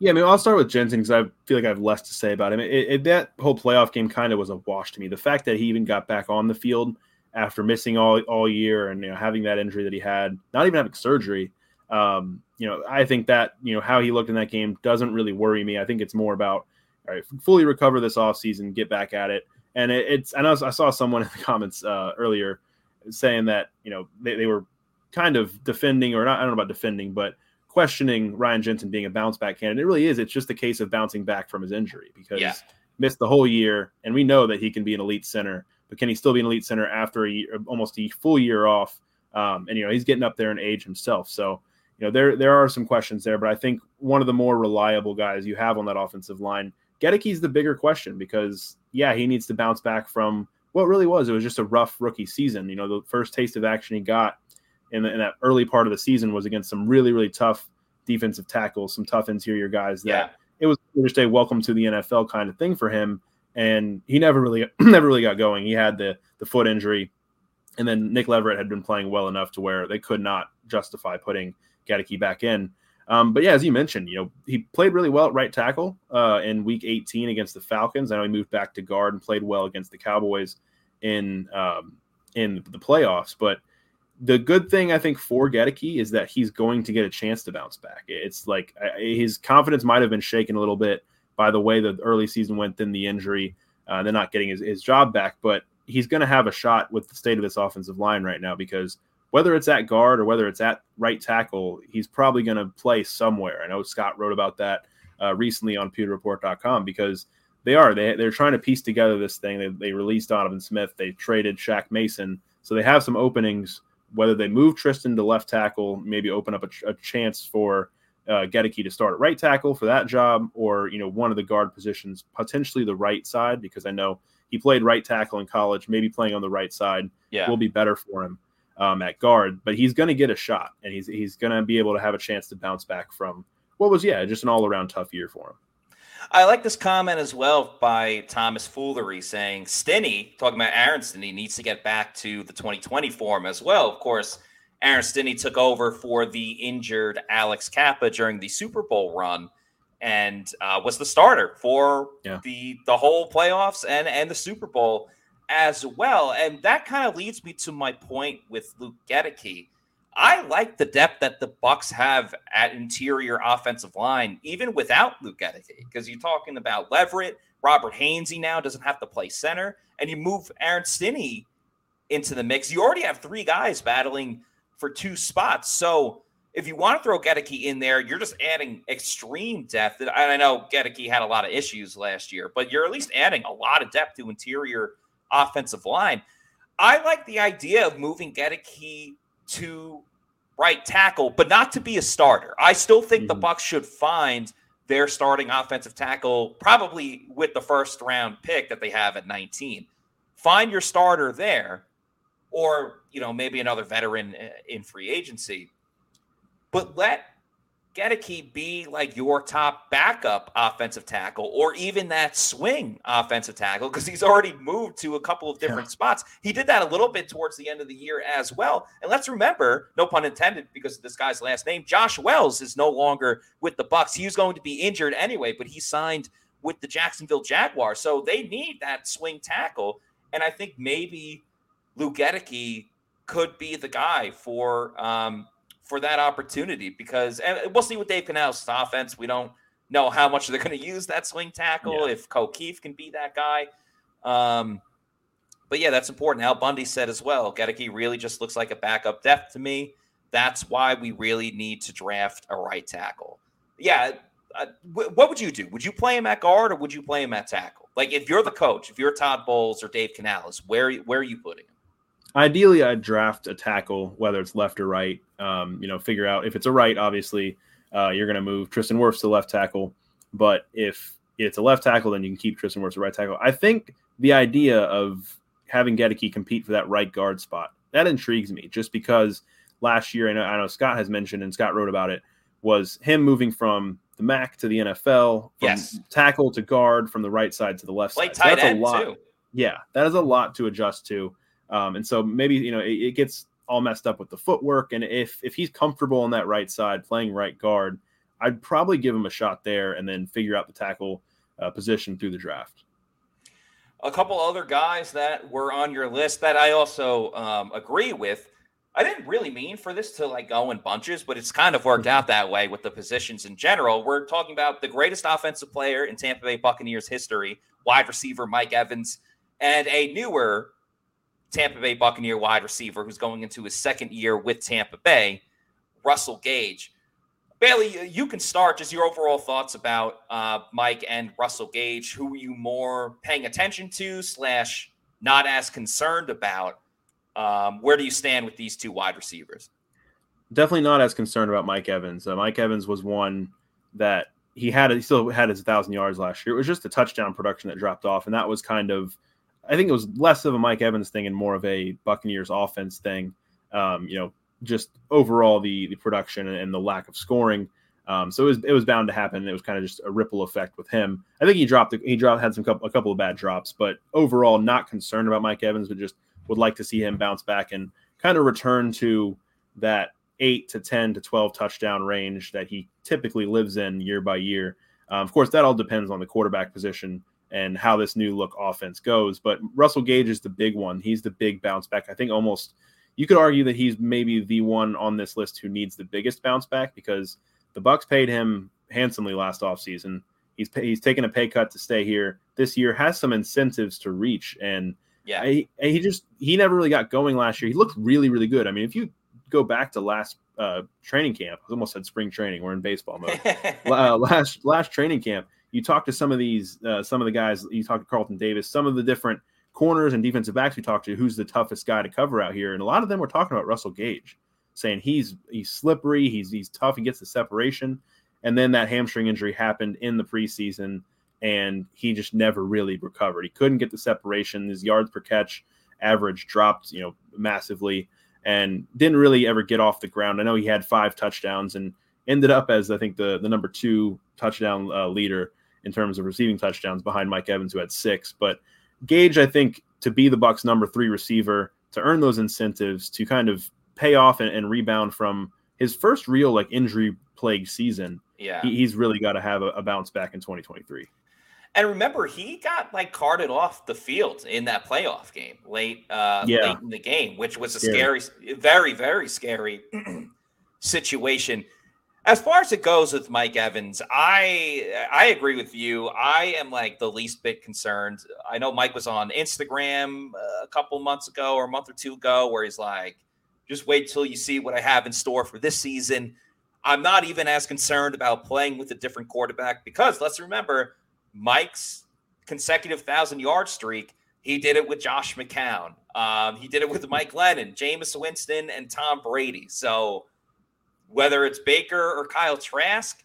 Yeah, I mean, I'll start with Jensen because I feel like I have less to say about him. It, it, that whole playoff game kind of was a wash to me. The fact that he even got back on the field after missing all all year and you know having that injury that he had, not even having surgery, um, you know, I think that you know how he looked in that game doesn't really worry me. I think it's more about all right, fully recover this offseason, get back at it. And it, it's, I know I saw someone in the comments uh, earlier saying that, you know, they, they were kind of defending, or not, I don't know about defending, but questioning Ryan Jensen being a bounce back candidate. It really is. It's just a case of bouncing back from his injury because Yeah. missed the whole year, and we know that he can be an elite center. But can he still be an elite center after a year, almost a full year off? Um, and you know he's getting up there in age himself. So you know there there are some questions there, but I think one of the more reliable guys you have on that offensive line, Goedeke's the bigger question because yeah he needs to bounce back from what really was it was just a rough rookie season. You know the first taste of action he got in, the, in that early part of the season was against some really really tough defensive tackles, some tough interior guys that Yeah. it was just a welcome to the NFL kind of thing for him. And he never really never really got going. He had the the foot injury, and then Nick Leverett had been playing well enough to where they could not justify putting Goedeke back in. Um, but yeah, as you mentioned, you know he played really well at right tackle uh, in Week 18 against the Falcons. I know he moved back to guard and played well against the Cowboys in um, in the playoffs. But the good thing I think for Goedeke is that he's going to get a chance to bounce back. It's like uh, his confidence might have been shaken a little bit by the way the early season went, then the injury, uh, then not getting his, his job back. But he's going to have a shot with the state of this offensive line right now because whether it's at guard or whether it's at right tackle, he's probably going to play somewhere. I know Scott wrote about that uh, recently on PewterReport.com because they are they they're trying to piece together this thing. They, they released Donovan Smith, they traded Shaq Mason, so they have some openings. Whether they move Tristan to left tackle, maybe open up a, a chance for uh, Goedeke to start at right tackle for that job, or you know one of the guard positions, potentially the right side, because I know he played right tackle in college. Maybe playing on the right side Yeah. will be better for him um, at guard. But he's going to get a shot, and he's he's going to be able to have a chance to bounce back from what was yeah just an all around tough year for him. I like this comment as well by Thomas Foolery saying Stinnie, talking about Aaron Stinnie, needs to get back to the 2020 form as well. Of course, Aaron Stinnie took over for the injured Alex Cappa during the Super Bowl run and uh, was the starter for Yeah. the the whole playoffs and and the Super Bowl as well. And that kind of leads me to my point with Luke Goedeke. I like the depth that the Bucs have at interior offensive line, even without Luke Goedeke, because you're talking about Leverett, Robert Hainsey now doesn't have to play center, and you move Aaron Stinnie into the mix. You already have three guys battling for two spots. So if you want to throw Goedeke in there, you're just adding extreme depth. And I know Goedeke had a lot of issues last year, but you're at least adding a lot of depth to interior offensive line. I like the idea of moving Goedeke to right tackle, but not to be a starter. I still think the Mhm. Bucs should find their starting offensive tackle, probably with the first round pick that they have at 19. Find your starter there, or you know maybe another veteran uh, in free agency. But let Goedeke be like your top backup offensive tackle, or even that swing offensive tackle, because he's already moved to a couple of different spots. He did that a little bit towards the end of the year as well. And let's remember, no pun intended, because of this guy's last name, Josh Wells is no longer with the Bucs. He was going to be injured anyway, but he signed with the Jacksonville Jaguars, so they need that swing tackle. And I think maybe Lou Goedeke could be the guy for um, for that opportunity because and we'll see with Dave Canales' offense. We don't know how much they're going to use that swing tackle. Yeah. If Keefe can be that guy, um, but yeah, that's important. Al Bundy said as well. Goedeke really just looks like a backup depth to me. That's why we really need to draft a right tackle. Yeah. Uh, wh- what would you do? Would you play him at guard or would you play him at tackle? Like if you're the coach, if you're Todd Bowles or Dave Canales, where where are you putting him? Ideally, I'd draft a tackle, whether it's left or right. Um, you know, figure out if it's a right, obviously, uh, you're going to move Tristan Wirfs to left tackle. But if it's a left tackle, then you can keep Tristan Wirfs to right tackle. I think the idea of having Goedeke compete for that right guard spot that intrigues me, just because last year I know, I know Scott has mentioned and Scott wrote about it was him moving from the MAC to the NFL, from Yes. tackle to guard, from the right side to the left Play side. Tight that's a lot. too. Yeah, that is a lot to adjust to. Um, and so maybe you know it, it gets all messed up with the footwork. And if if he's comfortable on that right side playing right guard, I'd probably give him a shot there and then figure out the tackle uh, position through the draft. A couple other guys that were on your list that I also um, agree with. I didn't really mean for this to like go in bunches, but it's kind of worked out that way with the positions in general. We're talking about the greatest offensive player in Tampa Bay Buccaneers history, wide receiver Mike Evans, and a newer Tampa Bay Buccaneer wide receiver who's going into his second year with Tampa Bay, Russell Gage. Bailey, you can start just your overall thoughts about uh, Mike and Russell Gage. Who are you more paying attention to, slash, not as concerned about? Um, where do you stand with these two wide receivers? Definitely not as concerned about Mike Evans. Uh, Mike Evans was one that he had. He still had his thousand yards last year. It was just the touchdown production that dropped off, and that was kind of, I think it was less of a Mike Evans thing and more of a Buccaneers offense thing. Um, you know, just overall the the production and the lack of scoring. Um, so it was it was bound to happen. It was kind of just a ripple effect with him. I think he dropped he dropped had some couple, a couple of bad drops, but overall not concerned about Mike Evans, but just would like to see him bounce back and kind of return to that eight to ten to twelve touchdown range that he typically lives in year by year. Um, of course, that all depends on the quarterback position and how this new look offense goes. But Russell Gage is the big one. He's the big bounce back. I think almost you could argue that he's maybe the one on this list who needs the biggest bounce back because the Bucs paid him handsomely last offseason. He's he's taken a pay cut to stay here. This year has some incentives to reach, and yeah, I, he just he never really got going last year. He looked really really good. I mean, if you go back to last uh, training camp, I almost said spring training. We're in baseball mode. uh, last last training camp, you talk to some of these uh, some of the guys. You talk to Carlton Davis, some of the different corners and defensive backs we talked to, who's the toughest guy to cover out here? And a lot of them were talking about Russell Gage, saying he's he's slippery, he's he's tough, he gets the separation. And then that hamstring injury happened in the preseason, and he just never really recovered. He couldn't get the separation. His yards per catch average dropped, you know, massively, and didn't really ever get off the ground. I know he had five touchdowns and ended up as I think the the number two touchdown uh, leader in terms of receiving touchdowns behind Mike Evans, who had six. But Gage, I think, to be the Bucs' number three receiver, to earn those incentives, to kind of pay off and, and rebound from his first real like injury plagued season. Yeah, he, he's really got to have a, a bounce back in 2023. And remember, he got like carted off the field in that playoff game late, uh, yeah. late in the game, which was a scary, very, very scary situation as far as it goes with Mike Evans, I I agree with you. I am like the least bit concerned. I know Mike was on Instagram uh, a couple months ago or a month or two ago where he's like, just wait till you see what I have in store for this season. I'm not even as concerned about playing with a different quarterback because let's remember Mike's consecutive thousand yard streak. He did it with Josh McCown. Um, he did it with Mike Glennon, Jameis Winston, and Tom Brady. So whether it's Baker or Kyle Trask,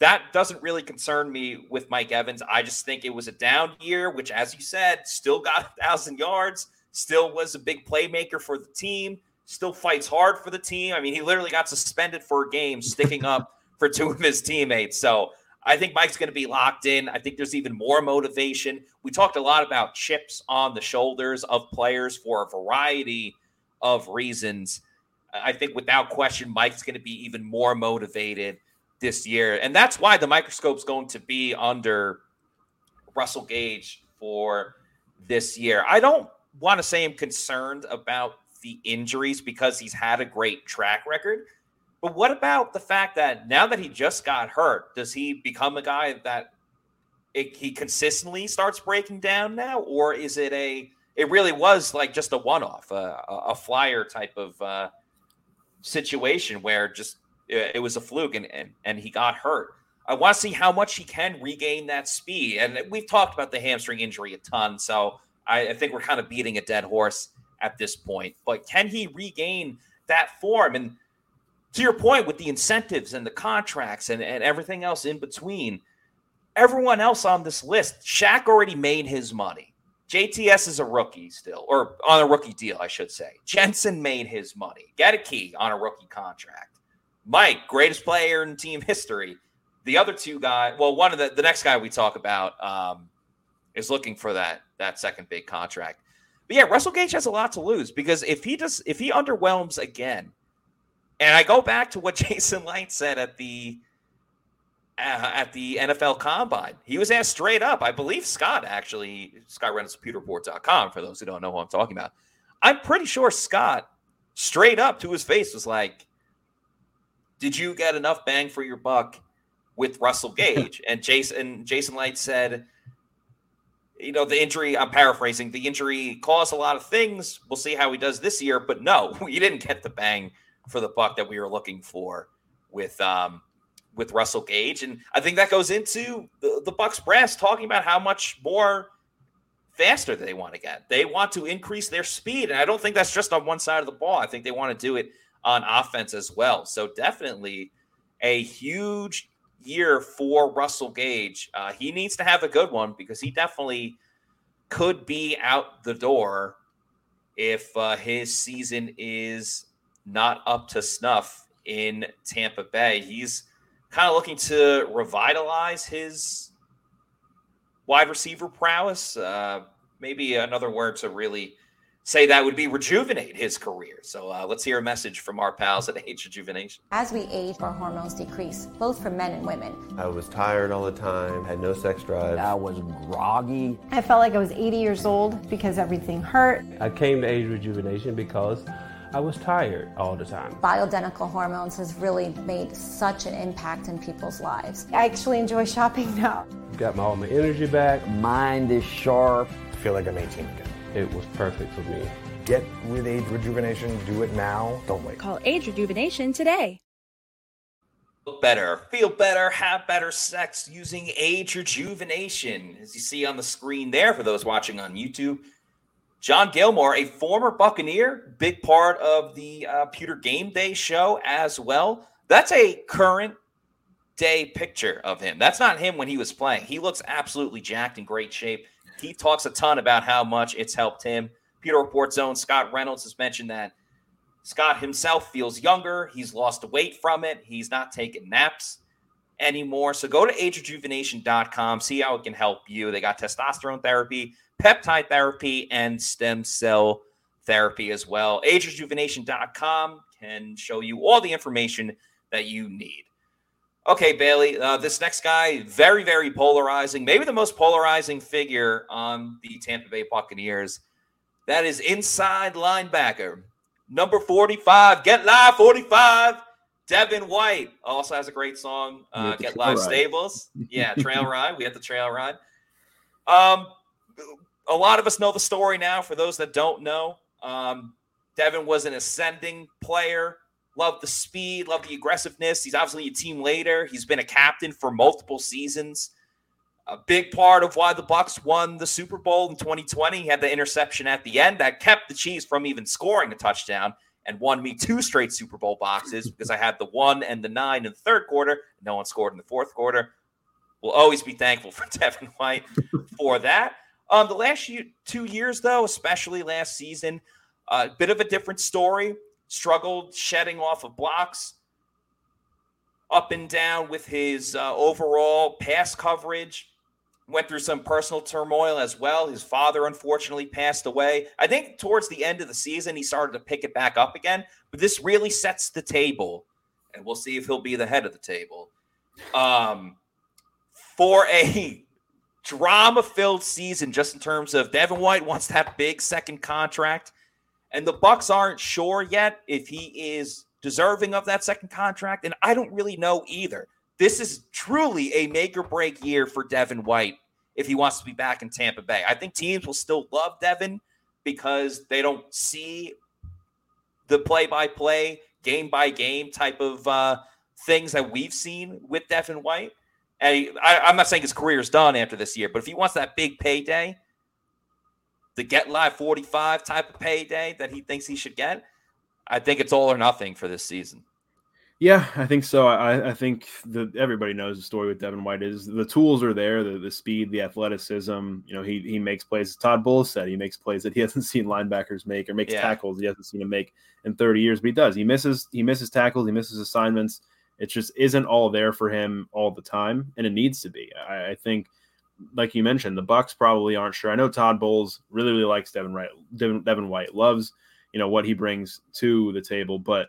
that doesn't really concern me with Mike Evans. I just think it was a down year, which, as you said, still got a thousand yards, still was a big playmaker for the team, still fights hard for the team. I mean, he literally got suspended for a game sticking up for two of his teammates. So I think Mike's going to be locked in. I think there's even more motivation. We talked a lot about chips on the shoulders of players for a variety of reasons. I think without question, Mike's going to be even more motivated this year. And that's why the microscope's going to be under Russell Gage for this year. I don't want to say I'm concerned about the injuries because he's had a great track record. But what about the fact that now that he just got hurt, does he become a guy that it, he consistently starts breaking down now? Or is it a, it really was like just a one off, a, a flyer type of, uh, situation where just uh, it was a fluke and, and, and he got hurt. I want to see how much he can regain that speed. And we've talked about the hamstring injury a ton. So I, I think we're kind of beating a dead horse at this point. But can he regain that form? And to your point with the incentives and the contracts and, and everything else in between, everyone else on this list, Shaq already made his money. JTS is a rookie still, or on a rookie deal, I should say. Jensen made his money. Goedeke on a rookie contract. Mike, greatest player in team history. The other two guys, well, one of the the next guy we talk about um, is looking for that that second big contract. But yeah, Russell Gage has a lot to lose because if he does if he underwhelms again, and I go back to what Jason Licht said at the at the NFL Combine. He was asked straight up. I believe Scott actually, Scott Reynolds, pewterreport.com, for those who don't know who I'm talking about. I'm pretty sure Scott, straight up to his face, was like, Did you get enough bang for your buck with Russell Gage? and Jason, Jason Licht said, you know, the injury, I'm paraphrasing, the injury caused a lot of things. We'll see how he does this year. But no, you didn't get the bang for the buck that we were looking for with um, with Russell Gage, and I think that goes into the, the Bucs brass talking about how much more faster they want to get. They want to increase their speed, and I don't think that's just on one side of the ball. I think they want to do it on offense as well. So definitely a huge year for Russell Gage. Uh, he needs to have a good one because he definitely could be out the door if uh, his season is not up to snuff in Tampa Bay. He's kind of looking to revitalize his wide receiver prowess. Uh, maybe another word to really say that would be rejuvenate his career. So uh, let's hear a message from our pals at Age Rejuvenation. As we age, our hormones decrease, both for men and women. I was tired all the time, had no sex drive. I was groggy. I felt like I was 80 years old because everything hurt. I came to Age Rejuvenation because I was tired all the time. Bioidentical hormones has really made such an impact in people's lives. I actually enjoy shopping now. Got my, all my energy back. Mind is sharp. I feel like I'm 18 again. It was perfect for me. Get with Age Rejuvenation. Do it now. Don't wait. Call Age Rejuvenation today. Look better, feel better, have better sex using Age Rejuvenation. As you see on the screen there for those watching on YouTube, John Gilmore, a former Buccaneer, big part of the uh, Pewter Game Day show as well. That's a current day picture of him. That's not him when he was playing. He looks absolutely jacked in great shape. He talks a ton about how much it's helped him. Pewter Report Zone Scott Reynolds has mentioned that Scott himself feels younger. He's lost weight from it. He's not taking naps anymore. So go to agerejuvenation.com, see how it can help you. They got testosterone therapy, peptide therapy, and stem cell therapy as well. Agerejuvenation.com can show you all the information that you need. Okay, Bailey, uh, this next guy, very, very polarizing, maybe the most polarizing figure on the Tampa Bay Buccaneers. That is inside linebacker, number 45, Get Live 45. Devin White also has a great song, uh, Get Live ride. Stables. Yeah, Trail Ride. We had the Trail Ride. Um, a lot of us know the story now. For those that don't know, um, Devin was an ascending player Loved the speed, loved the aggressiveness. He's obviously a team leader. He's been a captain for multiple seasons. A big part of why the Bucs won the Super Bowl in 2020. He had the interception at the end that kept the Chiefs from even scoring a touchdown and won me two straight Super Bowl boxes because I had the one and the nine in the third quarter. No one scored in the fourth quarter. We'll always be thankful for Devin White for that. Um, the last two years, though, especially last season, a uh, bit of a different story struggled shedding off of blocks, up and down with his uh, overall pass coverage. Went through some personal turmoil as well. His father unfortunately passed away. I think towards the end of the season, he started to pick it back up again. But this really sets the table, and we'll see if he'll be the head of the table. Um, for a drama filled season, just in terms of Devin White wants that big second contract. And the Bucs aren't sure yet if he is deserving of that second contract. And I don't really know either. This is truly a make or break year for Devin White if he wants to be back in Tampa Bay. I think teams will still love Devin because they don't see the play by play, game by game type of uh, things that we've seen with Devin White. I, I'm not saying his career is done after this year, but if he wants that big payday, the get live 45 type of payday that he thinks he should get, I think it's all or nothing for this season. Yeah, I think so. I, I think that everybody knows the story with Devin White is the tools are there, the, the speed, the athleticism. You know, he he makes plays. Todd Bowles said he makes plays that he hasn't seen linebackers make, or makes yeah. tackles he hasn't seen him make in 30 years. But he does. He misses he misses tackles. He misses assignments. It just isn't all there for him all the time, and it needs to be. I, I think like you mentioned, the Bucs probably aren't sure. I know Todd Bowles really, really likes Devin Wright. Devin, Devin White loves, you know, what he brings to the table, but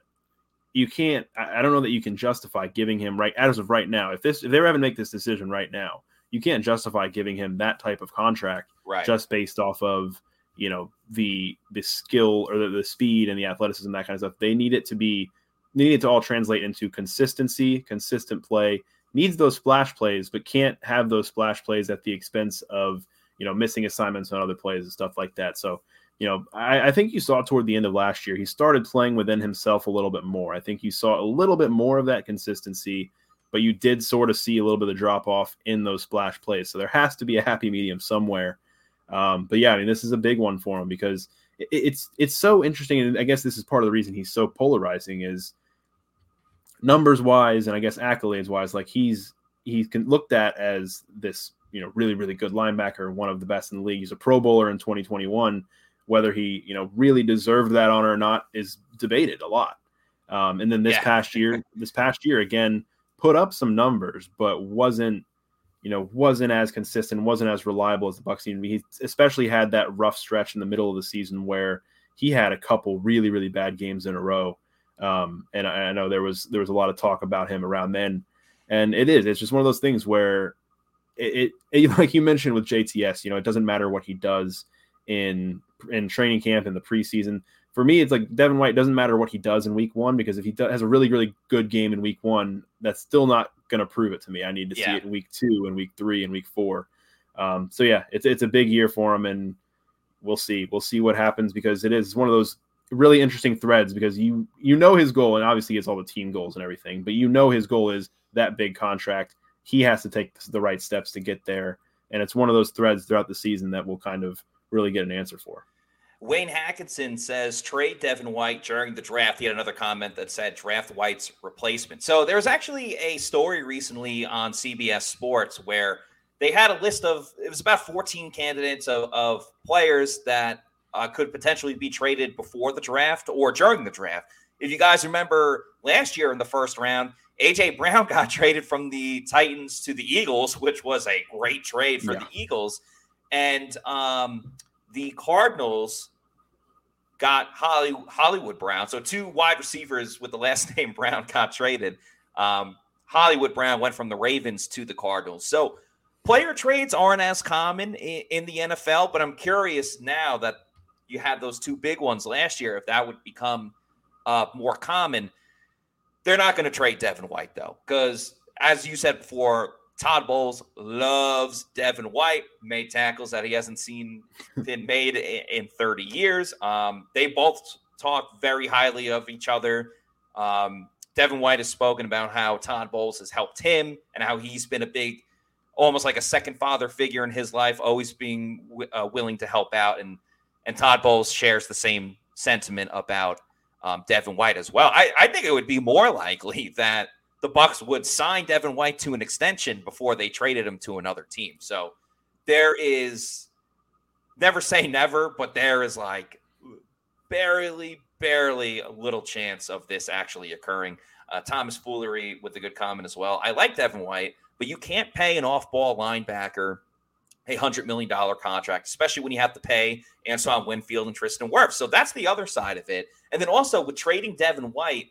you can't. I, I don't know that you can justify giving him right as of right now. If this, if they're having to make this decision right now, you can't justify giving him that type of contract right. just based off of you know the the skill or the, the speed and the athleticism that kind of stuff. They need it to be. They need it to all translate into consistency, consistent play, needs those splash plays, but can't have those splash plays at the expense of you know missing assignments on other plays and stuff like that. So you know, I, I, think you saw toward the end of last year he started playing within himself a little bit more. I think you saw a little bit more of that consistency, but you did sort of see a little bit of drop off in those splash plays. So there has to be a happy medium somewhere. Um, but yeah, I mean, this is a big one for him because it, it's it's so interesting, and I guess this is part of the reason he's so polarizing is numbers wise, and I guess accolades wise. Like he's he's looked at as this you know really really good linebacker, one of the best in the league. He's a Pro Bowler in 2021. Whether he you know really deserved that honor or not is debated a lot. Um, and then this yeah. past year, this past year again, put up some numbers, but wasn't, you know, wasn't as consistent, wasn't as reliable as the Bucs needed. He especially had that rough stretch in the middle of the season where he had a couple really, really bad games in a row. Um, and I, I know there was there was a lot of talk about him around then, and it is. It's just one of those things where it, it, it like you mentioned with JTS, you know, it doesn't matter what he does in in training camp in the preseason for me, it's like Devin White doesn't matter what he does in week one because if he does, has a really, really good game in week one, that's still not going to prove it to me. I need to yeah. see it in week two and week three and week four. Um, so yeah, it's it's a big year for him, and we'll see. We'll see what happens because it is one of those really interesting threads because you you know his goal, and obviously it's all the team goals and everything, but you know his goal is that big contract. He has to take the right steps to get there, and it's one of those threads throughout the season that we'll kind of really get an answer for. Wayne Hackinson says trade Devin White during the draft. He had another comment that said draft White's replacement. So there was actually a story recently on CBS Sports where they had a list of it was about 14 candidates of, of players that uh, could potentially be traded before the draft or during the draft. If you guys remember last year in the first round, AJ Brown got traded from the Titans to the Eagles, which was a great trade for yeah. the Eagles. And um, the Cardinals got Holly, Hollywood Brown. So two wide receivers with the last name Brown got traded. Um, Hollywood Brown went from the Ravens to the Cardinals. So player trades aren't as common in, in the NFL, but I'm curious now that you had those two big ones last year, if that would become uh, more common. They're not going to trade Devin White though, because as you said before, Todd Bowles loves Devin White, made tackles that he hasn't seen been made in 30 years. Um, they both talk very highly of each other. Um, Devin White has spoken about how Todd Bowles has helped him and how he's been a big, almost like a second father figure in his life, always being uh, willing to help out. And and Todd Bowles shares the same sentiment about um, Devin White as well. I, I think it would be more likely that the Bucs would sign Devin White to an extension before they traded him to another team. So there is never say never, but there is like barely, barely a little chance of this actually occurring. Uh, Thomas Foolery with a good comment as well. I like Devin White, but you can't pay an off-ball linebacker a hundred million dollar contract, especially when you have to pay Antoine Winfield and Tristan Wirfs. So that's the other side of it. And then also with trading Devin White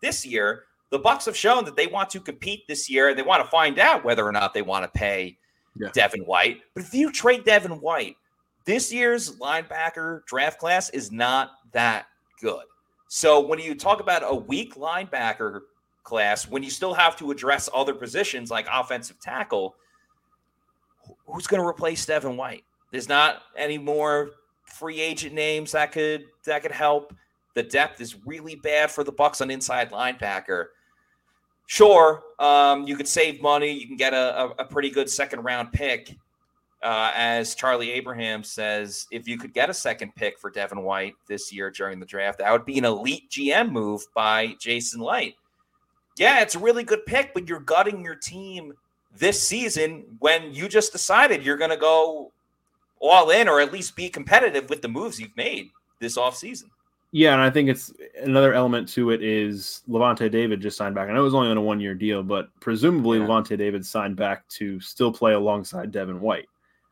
this year, the Bucs have shown that they want to compete this year. and They want to find out whether or not they want to pay yeah. Devin White. But if you trade Devin White, this year's linebacker draft class is not that good. So when you talk about a weak linebacker class, when you still have to address other positions like offensive tackle, who's going to replace Devin White? There's not any more free agent names that could that could help. The depth is really bad for the Bucs on inside linebacker sure, um, you could save money. You can get a, a, a pretty good second round pick. Uh, as Charlie Abraham says, if you could get a second pick for Devin White this year during the draft, that would be an elite GM move by Jason Licht. Yeah, it's a really good pick, but you're gutting your team this season when you just decided you're going to go all in or at least be competitive with the moves you've made this offseason. Yeah, and I think it's another element to it is Lavonte David just signed back. I know it was only on a one year deal, but presumably yeah. Lavonte David signed back to still play alongside Devin White.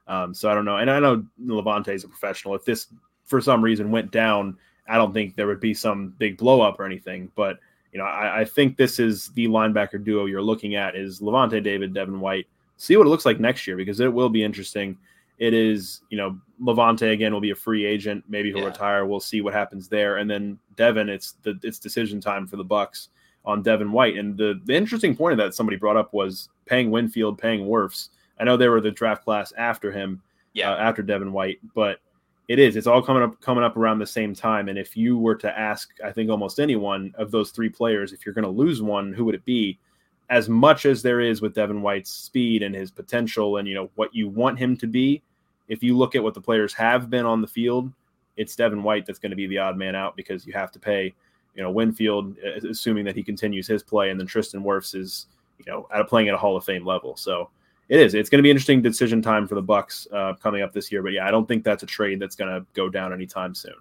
Um, so I don't know. And I know Lavonte is a professional. If this for some reason went down, I don't think there would be some big blow up or anything. But you know, I, I think this is the linebacker duo you're looking at is Lavonte David, Devin White. See what it looks like next year because it will be interesting it is, you know, Lavonte again will be a free agent. Maybe he'll yeah. retire. We'll see what happens there. And then Devin, it's the it's decision time for the Bucs on Devin White. And the the interesting point of that somebody brought up was paying Winfield, paying Wirfs. I know they were the draft class after him, yeah, uh, after Devin White, but it is. It's all coming up coming up around the same time. And if you were to ask, I think almost anyone of those three players, if you're going to lose one, who would it be? as much as there is with Devin White's speed and his potential and you know what you want him to be, if you look at what the players have been on the field, it's Devin White that's going to be the odd man out because you have to pay, you know, Winfield, assuming that he continues his play, and then Tristan Wirfs is, you know, at playing at a Hall of Fame level. So it is. It's going to be interesting decision time for the Bucs uh, coming up this year. But yeah, I don't think that's a trade that's going to go down anytime soon.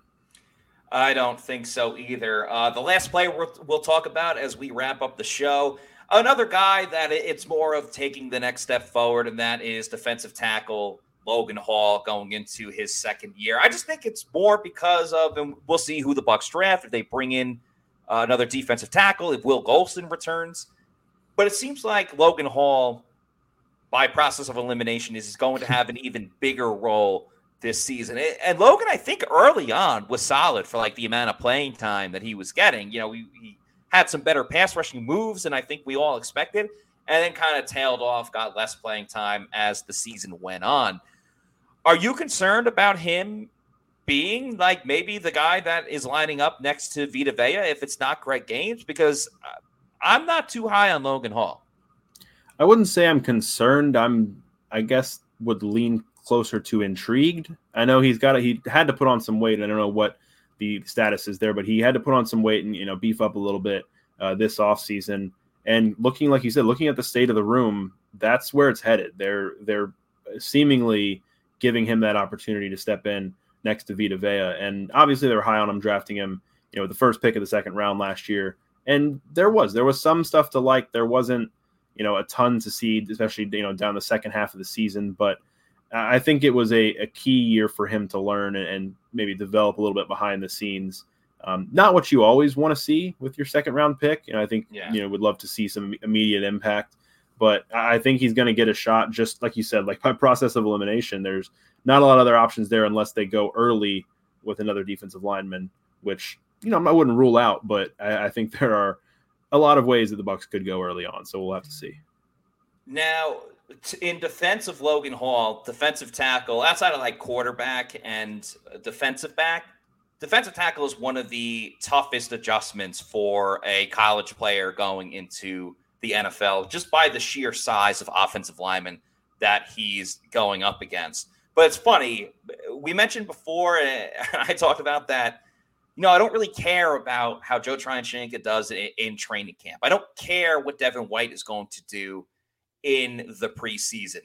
I don't think so either. Uh, the last player we'll, talk about as we wrap up the show, another guy that it's more of taking the next step forward, and that is defensive tackle Logan Hall going into his second year. I just think it's more because of, and we'll see who the Bucs draft if they bring in uh, another defensive tackle, if Will Gholston returns. But it seems like Logan Hall, by process of elimination, is going to have an even bigger role this season. And Logan, I think early on was solid for like the amount of playing time that he was getting. You know, he, he had some better pass rushing moves than I think we all expected, and then kind of tailed off, got less playing time as the season went on. Are you concerned about him being like maybe the guy that is lining up next to Vita Vea if it's not Greg Gaines? Because uh, I'm not too high on Logan Hall. I wouldn't say I'm concerned. I'm, I guess, would lean closer to intrigued. I know he's got a, he had to put on some weight. I don't know what the status is there, but he had to put on some weight and you know beef up a little bit uh, this off season. And looking like you said, looking at the state of the room, that's where it's headed. They're they're seemingly giving him that opportunity to step in next to Vita Vea. And obviously, they were high on him, drafting him, you know, the first pick of the second round last year. And there was there was some stuff to like. There wasn't, you know, a ton to see, especially you know down the second half of the season. But I think it was a, a key year for him to learn and, and maybe develop a little bit behind the scenes. Um, not what you always want to see with your second round pick. And I think yeah. you know would love to see some immediate impact. But I think he's going to get a shot, just like you said, like by process of elimination. There's not a lot of other options there unless they go early with another defensive lineman, which you know I wouldn't rule out. But I, I think there are a lot of ways that the Bucs could go early on. So we'll have to see. Now, in defense of Logan Hall, defensive tackle, outside of like quarterback and defensive back, defensive tackle is one of the toughest adjustments for a college player going into the NFL just by the sheer size of offensive linemen that he's going up against. But it's funny, we mentioned before, and I talked about that. You know, I don't really care about how Joe Tryon-Shoyinka does in, in training camp. I don't care what Devin White is going to do in the preseason.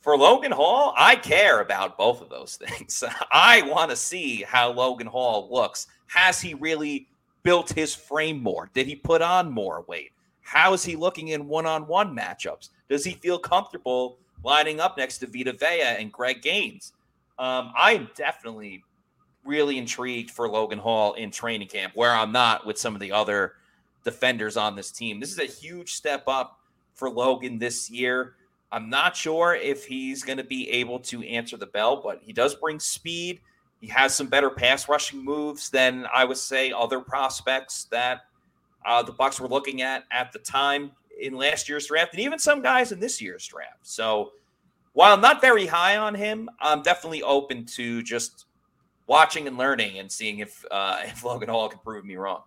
For Logan Hall, I care about both of those things. I want to see how Logan Hall looks. Has he really built his frame more? Did he put on more weight? How is he looking in one on one matchups? Does he feel comfortable lining up next to Vita Vea and Greg Gaines? Um, I'm definitely really intrigued for Logan Hall in training camp, where I'm not with some of the other defenders on this team. This is a huge step up for Logan this year. I'm not sure if he's going to be able to answer the bell, but he does bring speed. He has some better pass rushing moves than I would say other prospects that uh, the Bucs were looking at at the time in last year's draft, and even some guys in this year's draft. So while I'm not very high on him, I'm definitely open to just watching and learning and seeing if uh, if Logan Hall can prove me wrong.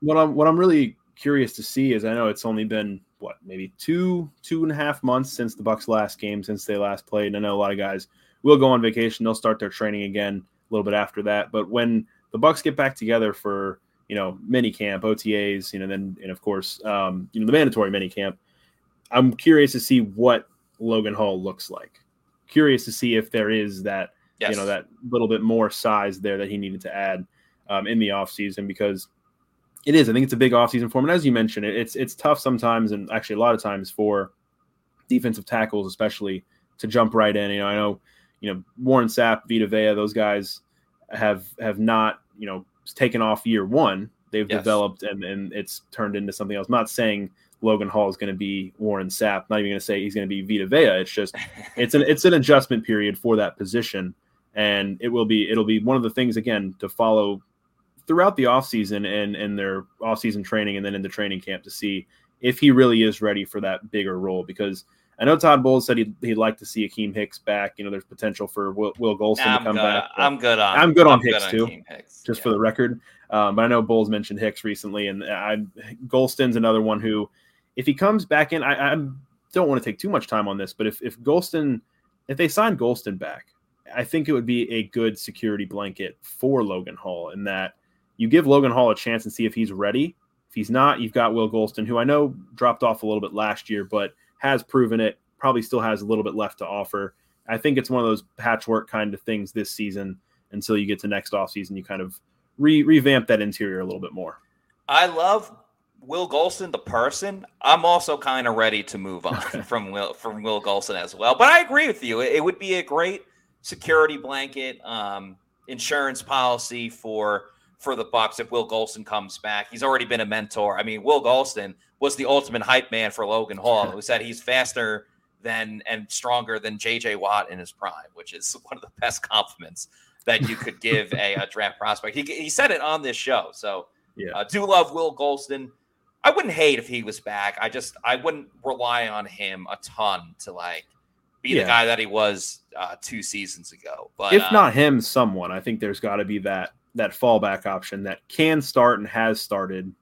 What I'm what I'm really curious to see is I know it's only been what maybe two two and a half months since the Bucs last game since they last played. And I know a lot of guys will go on vacation. They'll start their training again a little bit after that. But when the Bucs get back together for you know mini camp, OTAs, you know, then and of course um, you know the mandatory mini camp, I'm curious to see what Logan Hall looks like. Curious to see if there is that yes. you know that little bit more size there that he needed to add um, in the offseason because it is. I think it's a big offseason for him. And as you mentioned, it's it's tough sometimes, and actually a lot of times for defensive tackles, especially to jump right in. You know, I know, you know, Warren Sapp, Vita Vea, those guys have have not, you know, taken off year one. They've yes. developed and and it's turned into something else. I'm not saying Logan Hall is going to be Warren Sapp. Not even going to say he's going to be Vita Vea. It's just it's an it's an adjustment period for that position, and it will be it'll be one of the things again to follow throughout the offseason and and their offseason training and then in the training camp to see if he really is ready for that bigger role because I know Todd Bowles said he'd, he'd like to see Akiem Hicks back. You know, there's potential for Will, Will nah, to come good. back. I'm good on. I'm good on I'm Hicks good on too, Hicks. just yeah. for the record. Um, but I know Bowles mentioned Hicks recently, and I Gholston's another one who if he comes back in, I, I don't want to take too much time on this, but if if Gholston, if they sign Gholston back, I think it would be a good security blanket for Logan Hall in that you give Logan Hall a chance and see if he's ready. If he's not, you've got Will Gholston, who I know dropped off a little bit last year, but has proven it. Probably still has a little bit left to offer. I think it's one of those patchwork kind of things this season until you get to next offseason. You kind of re- revamp that interior a little bit more. I love Will Gholston, the person. I'm also kind of ready to move on from Will from Will Gholston as well. But I agree with you. It, it would be a great security blanket, um, insurance policy for for the Bucs if Will Gholston comes back. He's already been a mentor. I mean, Will Gholston was the ultimate hype man for Logan Hall, who said he's faster than and stronger than JJ Watt in his prime, which is one of the best compliments that you could give a, a draft prospect. He, he said it on this show. So yeah, uh, do love Will Gholston. I wouldn't hate if he was back. I just I wouldn't rely on him a ton to like be Yeah. the guy that he was uh, two seasons ago. But if uh, not him, someone. I think there's got to be that that fallback option that can start and has started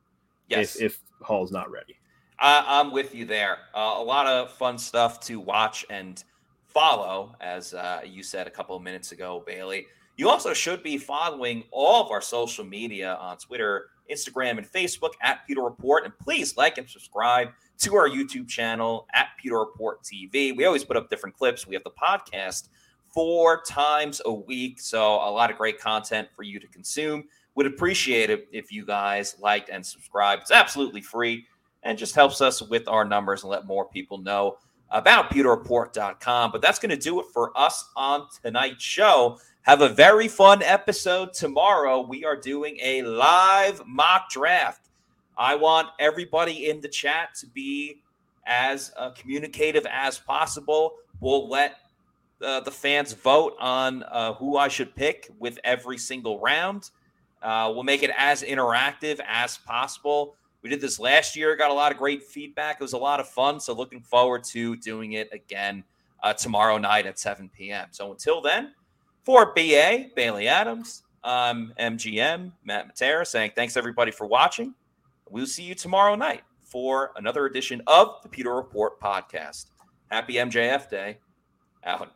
yes, if if Hall's not ready. I, I'm with you there. Uh, a lot of fun stuff to watch and follow, as uh, you said a couple of minutes ago, Bailey. You also should be following all of our social media on Twitter, Instagram, and Facebook at Pewter Report. And please like and subscribe to our YouTube channel at Pewter Report TV. We always put up different clips. We have the podcast four times a week. So a lot of great content for you to consume. Would appreciate it if you guys liked and subscribed. It's absolutely free and just helps us with our numbers and let more people know about pewterreport.com. But that's going to do it for us on tonight's show. Have a very fun episode tomorrow. We are doing a live mock draft. I want everybody in the chat to be as uh, communicative as possible. We'll let uh, the fans vote on uh, who I should pick with every single round. Uh, we'll make it as interactive as possible. We did this last year, got a lot of great feedback. It was a lot of fun. So, looking forward to doing it again uh, tomorrow night at 7 p.m. So, until then, for BA, Bailey Adams, I'm MGM, Matt Matera, saying thanks everybody for watching. We'll see you tomorrow night for another edition of the Pewter Report podcast. Happy MJF Day. Out.